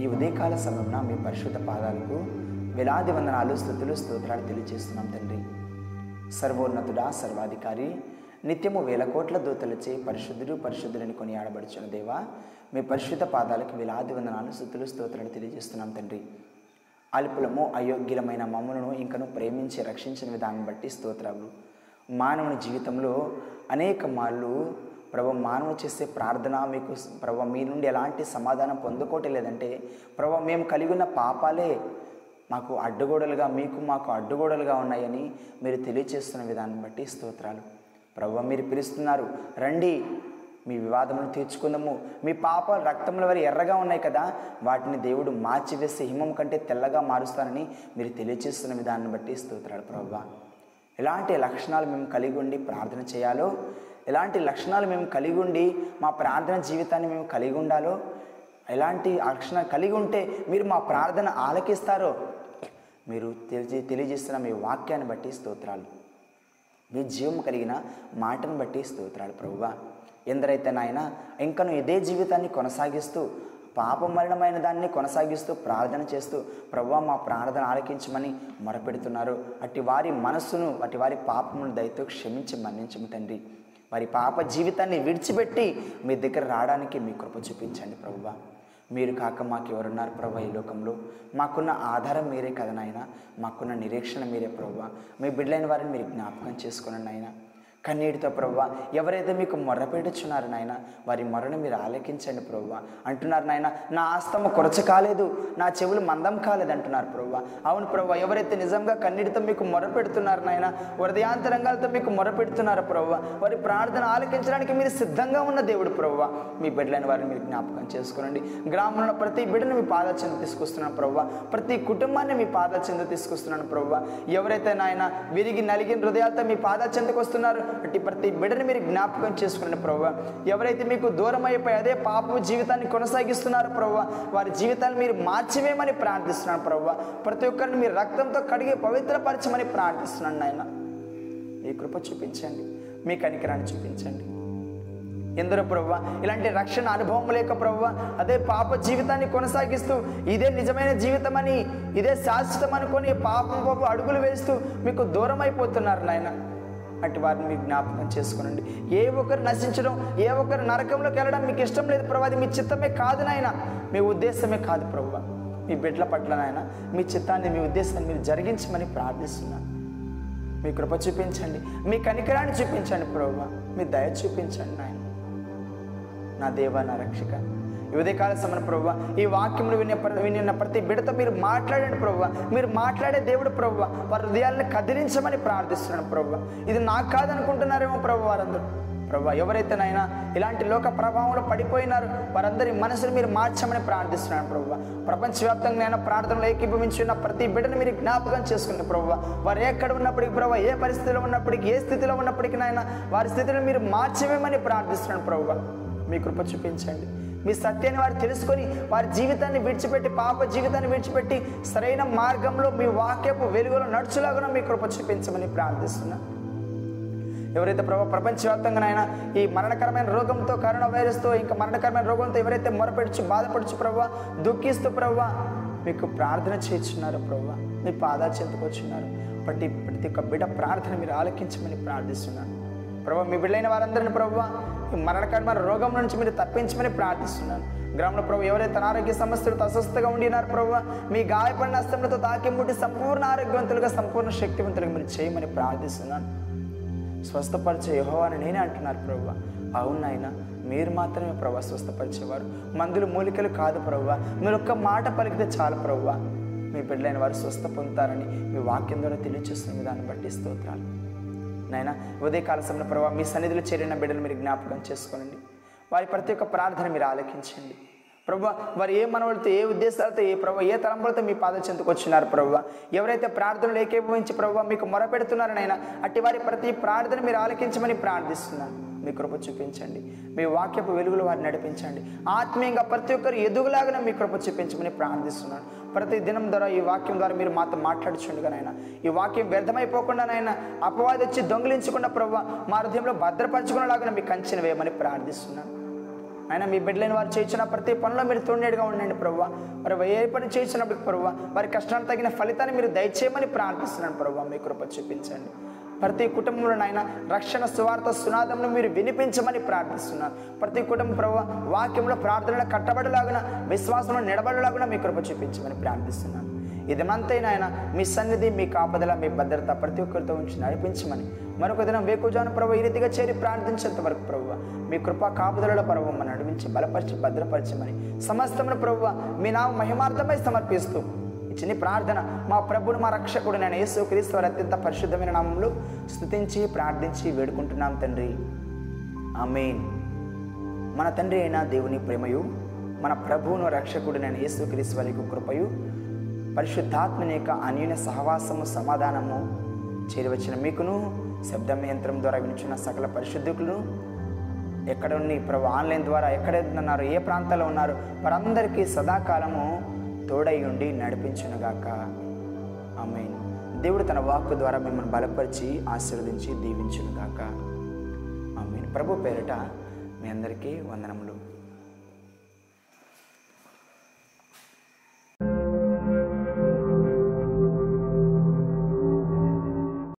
ఈ ఉదయకాల సమయంలో మీ పరిశుద్ధ పాదాలకు వేలాది వందనాలు స్థుతులు స్తోత్రాలు తెలియజేస్తున్నాం తండ్రి. సర్వోన్నతుడా సర్వాధికారి నిత్యము వేల కోట్ల దూతలచే పరిశుద్ధుడు పరిశుద్ధులని కొని ఆడబడుచున్న దేవా మీ పరిశుద్ధ పాదాలకు వేలాది వందనాలు స్థుతులు స్తోత్రాలు తెలియజేస్తున్నాం తండ్రి. అల్పులము అయోగ్యులమైన మమ్మలను ఇంకను ప్రేమించి రక్షించిన విధానం బట్టి స్తోత్రాలు మానవుని జీవితంలో అనేక మార్లు ప్రభు మానవుడు చేసే ప్రార్థన మీకు ప్రభు మీ నుండి ఎలాంటి సమాధానం పొందుకోవటం లేదంటే ప్రభు మేము కలిగి ఉన్న పాపాలే మాకు అడ్డుగోడలుగా మీకు మాకు అడ్డుగోడలుగా ఉన్నాయని మీరు తెలియచేస్తున్న విధానం బట్టి స్తోత్రాలు. ప్రభు మీరు పిలుస్తున్నారు రండి మీ వివాదములు తీర్చుకుందాము మీ పాపాలు రక్తముల వారి ఎర్రగా ఉన్నాయి కదా. వాటిని దేవుడు మార్చివేసి హిమం కంటే తెల్లగా మారుస్తానని మీరు తెలియచేస్తున్న విధానాన్ని బట్టి స్తోత్రాలు ప్రభు. ఎలాంటి లక్షణాలు మేము కలిగి ఉండి ప్రార్థన చేయాలో? ఎలాంటి లక్షణాలు మేము కలిగి ఉండి మా ప్రార్థన జీవితాన్ని మేము కలిగి ఉండాలో? ఎలాంటి లక్షణాలు కలిగి ఉంటే మీరు మా ప్రార్థన ఆలకిస్తారో? మీరు తెలియ తెలియజేస్తున్న మీ వాక్యాన్ని బట్టి స్తోత్రాలు. మీ జీవం కలిగిన మాటను బట్టి స్తోత్రాలు ప్రభువా ఎందరైతే నాయన ఇంకను ఇదే జీవితాన్ని కొనసాగిస్తూ పాప మరణమైన దాన్ని కొనసాగిస్తూ ప్రార్థన చేస్తూ ప్రభు మా ప్రార్థన ఆలకించమని మొరపెడుతున్నారు. అట్టి వారి మనస్సును అట్టి వారి పాపమును దయతో క్షమించి మన్నించము తండ్రి. వారి పాప జీవితాన్ని విడిచిపెట్టి మీ దగ్గర రావడానికి మీ కృప చూపించండి ప్రభువా మీరు కాక మాకు ఎవరున్నారు ప్రభా ఈ లోకంలో? మాకున్న ఆధారం మీరే కదా నాయన. మాకున్న నిరీక్షణ మీరే ప్రభా మీ బిడ్డలైన వారిని మీరు జ్ఞాపకం చేసుకుని నాయన. కన్నీటితో ప్రవ్వ ఎవరైతే మీకు మొర్రపెట్టుచున్నారు నాయన వారి మొరను మీరు ఆలకించండి ప్రవ్వ. అంటున్నారు నాయన నా ఆస్తమ కొరచ కాలేదు నా చెవులు మందం కాలేదు అంటున్నారు ప్రవ్వ. అవును ప్రవ్వ ఎవరైతే నిజంగా కన్నీటితో మీకు మొరపెడుతున్నారు నాయన హృదయాంతరంగాలతో మీకు మొరపెడుతున్నారు ప్రవ్వ వారి ప్రార్థన ఆలకించడానికి మీరు సిద్ధంగా ఉన్న దేవుడు ప్రవ్వ. మీ బిడ్డలైన వారిని మీరు జ్ఞాపకం చేసుకోనండి. గ్రామంలో ప్రతి బిడ్డను మీ పాదచెంద తీసుకొస్తున్నాను ప్రవ్వ. ప్రతి కుటుంబాన్ని మీ పాదచెంద తీసుకొస్తున్నాను ప్రవ్వ. ఎవరైతే నాయన విరిగి నలిగిన హృదయాలతో మీ పాదచెందకు వస్తున్నారు అట్టి ప్రతి బిడ్డని మీరు జ్ఞాపకం చేసుకున్నాను ప్రభావ ఎవరైతే మీకు దూరం అయిపోయి అదే పాప జీవితాన్ని కొనసాగిస్తున్నారు ప్రభావ వారి జీవితాన్ని మీరు మార్చివేయమని ప్రార్థిస్తున్నాను ప్రవ్వా ప్రతి ఒక్కరిని మీరు రక్తంతో కడిగి పవిత్రపరచమని ప్రార్థిస్తున్నాను నాయన. మీ కృప చూపించండి మీ కనికరాన్ని చూపించండి. ఎందరో ప్రవ్వ ఇలాంటి రక్షణ అనుభవం లేక ప్రవ్వ అదే పాప జీవితాన్ని కొనసాగిస్తూ ఇదే నిజమైన జీవితం అని ఇదే శాశ్వతం అనుకొని పాపం పాప అడుగులు వేస్తూ మీకు దూరం అయిపోతున్నారు నాయన. అటు వారిని మీరు జ్ఞాపకం చేసుకోనండి. ఏ ఒక్కరు నశించడం ఏ ఒక్కరు నరకంలోకి వెళ్ళడం మీకు ఇష్టం లేదు ప్రభు అది మీ చిత్తమే కాదు నాయన. మీ ఉద్దేశమే కాదు ప్రభు. మీ బిడ్డల పట్ల నాయన మీ చిత్తాన్ని మీ ఉద్దేశాన్ని మీరు జరిగించమని ప్రార్థిస్తున్నాను. మీ కృప చూపించండి. మీ కనికరాన్ని చూపించండి ప్రభు. మీ దయ చూపించండి నాయన. నా దేవ నా రక్షక. ఉదయకాల సమన ప్రభు ఈ వాక్యమును వినే ప్ర- వినిన ప్రతి బిడత మీరు మాట్లాడండి ప్రభు మీరు మాట్లాడే దేవుడు ప్రభు వారి హృదయాలను కదిలించమని ప్రార్థిస్తున్నాను ప్రభు ఇది నాకు కాదనుకుంటున్నారేమో ప్రభు వారందరూ. ప్రభు ఎవరైతేనైనా ఇలాంటి లోక ప్రభావంలో పడిపోయినారు వారందరి మనసును మీరు మార్చమని ప్రార్థిస్తున్నాను ప్రభు ప్రపంచవ్యాప్తంగా నేను ప్రార్థనలు ఏకీభవించి ఉన్న ప్రతి బిడ్డను మీరు జ్ఞాపకం చేసుకుంది ప్రభు వారు ఎక్కడ ఉన్నప్పటికీ ప్రభు ఏ పరిస్థితిలో ఉన్నప్పటికీ ఏ స్థితిలో ఉన్నప్పటికీ నాయన వారి స్థితిని మీరు మార్చవేమని ప్రార్థిస్తున్నాను ప్రభు మీ కృప చూపించండి. మీ సత్యాన్ని వారు తెలుసుకొని వారి జీవితాన్ని విడిచిపెట్టి పాప జీవితాన్ని విడిచిపెట్టి సరైన మార్గంలో మీ వాక్యపు వెలుగులో నడుచులాగా మీ కృప చూపించమని ప్రార్థిస్తున్నా. ఎవరైతే ప్రభావ ప్రపంచవ్యాప్తంగా నాయన ఈ మరణకరమైన రోగంతో కరోనా వైరస్తో ఇంకా మరణకరమైన రోగంతో ఎవరైతే మొరపెడుచు బాధపడుచు ప్రభావ దుఃఖిస్తూ ప్రభావ మీకు ప్రార్థన చేస్తున్నారు ప్రభావ మీ పాదాలు చెందుకొచ్చున్నారు ప్రతి ప్రతి ఒక్క బిడ్డ ప్రార్థన మీరు ఆలకించమని ప్రార్థిస్తున్నాను ప్రభావ మీ బిడ్డలైన వారందరిని ప్రభు ఈ మరణకరమైన రోగం నుంచి మీరు తప్పించమని ప్రార్థిస్తున్నాను. గ్రామంలో ప్రభు ఎవరైతే ఆరోగ్య సమస్యలతో అస్వస్థగా ఉండినారు ప్రభు మీ గాయపడిన అస్తములతో తాకిముట్టి సంపూర్ణ ఆరోగ్యవంతులుగా సంపూర్ణ శక్తివంతులుగా మీరు చేయమని ప్రార్థిస్తున్నాను. స్వస్థపరిచే యహో అని నేనే అంటున్నారు ప్రభు. అవును మీరు మాత్రమే ప్రభు స్వస్థపరిచేవారు. మందులు మూలికలు కాదు ప్రభు. మీరు ఒక్క మాట పలికితే చాలు ప్రభు. మీ బిడ్డలైన వారు స్వస్థ పొందుతారని మీ వాక్యం ద్వారా తెలియచేస్తున్న దాన్ని బట్టి స్తోత్రాలు. నాయన ఉదయకాల సమయంలో ప్రభావ మీ సన్నిధిలో చేరిన బిడ్డలు మీరు జ్ఞాపకం చేసుకోనండి. వారి ప్రతి ఒక్క ప్రార్థన మీరు ఆలకించండి. ప్రభు వారు ఏ మనవులతో ఏ ఉద్దేశాలతో ఏ ప్రభు ఏ తలంపులతో మీ పాద చెందుకు వచ్చినారు ప్రభు? ఎవరైతే ప్రార్థనలు ఏకీభవించి ప్రభు మీకు మొరపెడుతున్నారనైనా అట్టి వారి ప్రతి ప్రార్థన మీరు ఆలకించమని ప్రార్థిస్తున్నాను మీ కృప చూపించండి. మీ వాక్యపు వెలుగులు వారిని నడిపించండి. ఆత్మీయంగా ప్రతి ఒక్కరు ఎదుగులాగానే మీ కృప చూపించమని ప్రార్థిస్తున్నాను. ప్రతి దినం ద్వారా ఈ వాక్యం ద్వారా మీరు మాతో మాట్లాడుచుండగా నాయన. ఈ వాక్యం వ్యర్థమైపోకుండా నాయన అపవాది వచ్చి దొంగిలించకుండా ప్రభు మా హృదయంలో భద్రపరచుకునేలాగా మీ కంచెను వేయమని ప్రార్థిస్తున్నాను. ఆయన మీ బిడ్డలైన వారు చేయించిన ప్రతి పనిలో మీరు తోడేడుగా ఉండండి ప్రభు మరి ఏ పని చేయించినప్పుడు ప్రభు వారి కష్టానికి తగిన ఫలితాన్ని మీరు దయచేయమని ప్రార్థిస్తున్నాను ప్రభు మీ కృప చూపించండి. ప్రతి కుటుంబంలో నాయన రక్షణ సువార్త సునాదంను మీరు వినిపించమని ప్రార్థిస్తున్నాను. ప్రతి కుటుంబ ప్రభు వాక్యంలో ప్రార్థనలో కట్టబడలాగున విశ్వాసంలో నిలబడలాగున మీ కృప చూపించమని ప్రార్థిస్తున్నాను. ఇదమంతైనా మీ సన్నిధి మీ కాపదల మీ భద్రత ప్రతి ఒక్కరితో ఉంచి నడిపించమని మరొక దినం వేకుజాను ప్రభు ఈ రీతిగా చేరి ప్రార్థించేంత వరకు ప్రభు మీ కృపా కాపుదలలో ప్రభు మన నడిపించి బలపరిచి భద్రపరచమని సమస్తమును ప్రభు మీ నామ మహిమార్థమై సమర్పిస్తూ చిన్న ప్రార్థన. మా ప్రభుని మా రక్షకుడు నేను యేసు క్రీస్తు వారి అత్యంత పరిశుద్ధమైన నామంలో స్థుతించి ప్రార్థించి వేడుకుంటున్నాం తండ్రి. ఆమెన్. మన తండ్రి అయిన దేవుని ప్రేమయు మన ప్రభువును రక్షకుడు నేను యేసు క్రీస్తు వారికి కృపయు పరిశుద్ధాత్మని యొక్క అన్యూన సహవాసము సమాధానము చేరివచ్చిన మీకును శబ్దం యంత్రం ద్వారా వినిచిన సకల పరిశుద్ధులను ఎక్కడ ఉన్ని ప్రభు ఆన్లైన్ ద్వారా ఎక్కడ ఉన్నారు ఏ ప్రాంతాల్లో ఉన్నారు వారందరికీ సదాకాలము తోడై ఉండి నడిపించునుగాక. ఆమె దేవుడు తన వాక్కు ద్వారా మిమ్మల్ని బలపరిచి ఆశీర్వదించి దీవించునుగాక. ఆమె ప్రభు పేరిట మీ అందరికీ వందనములు.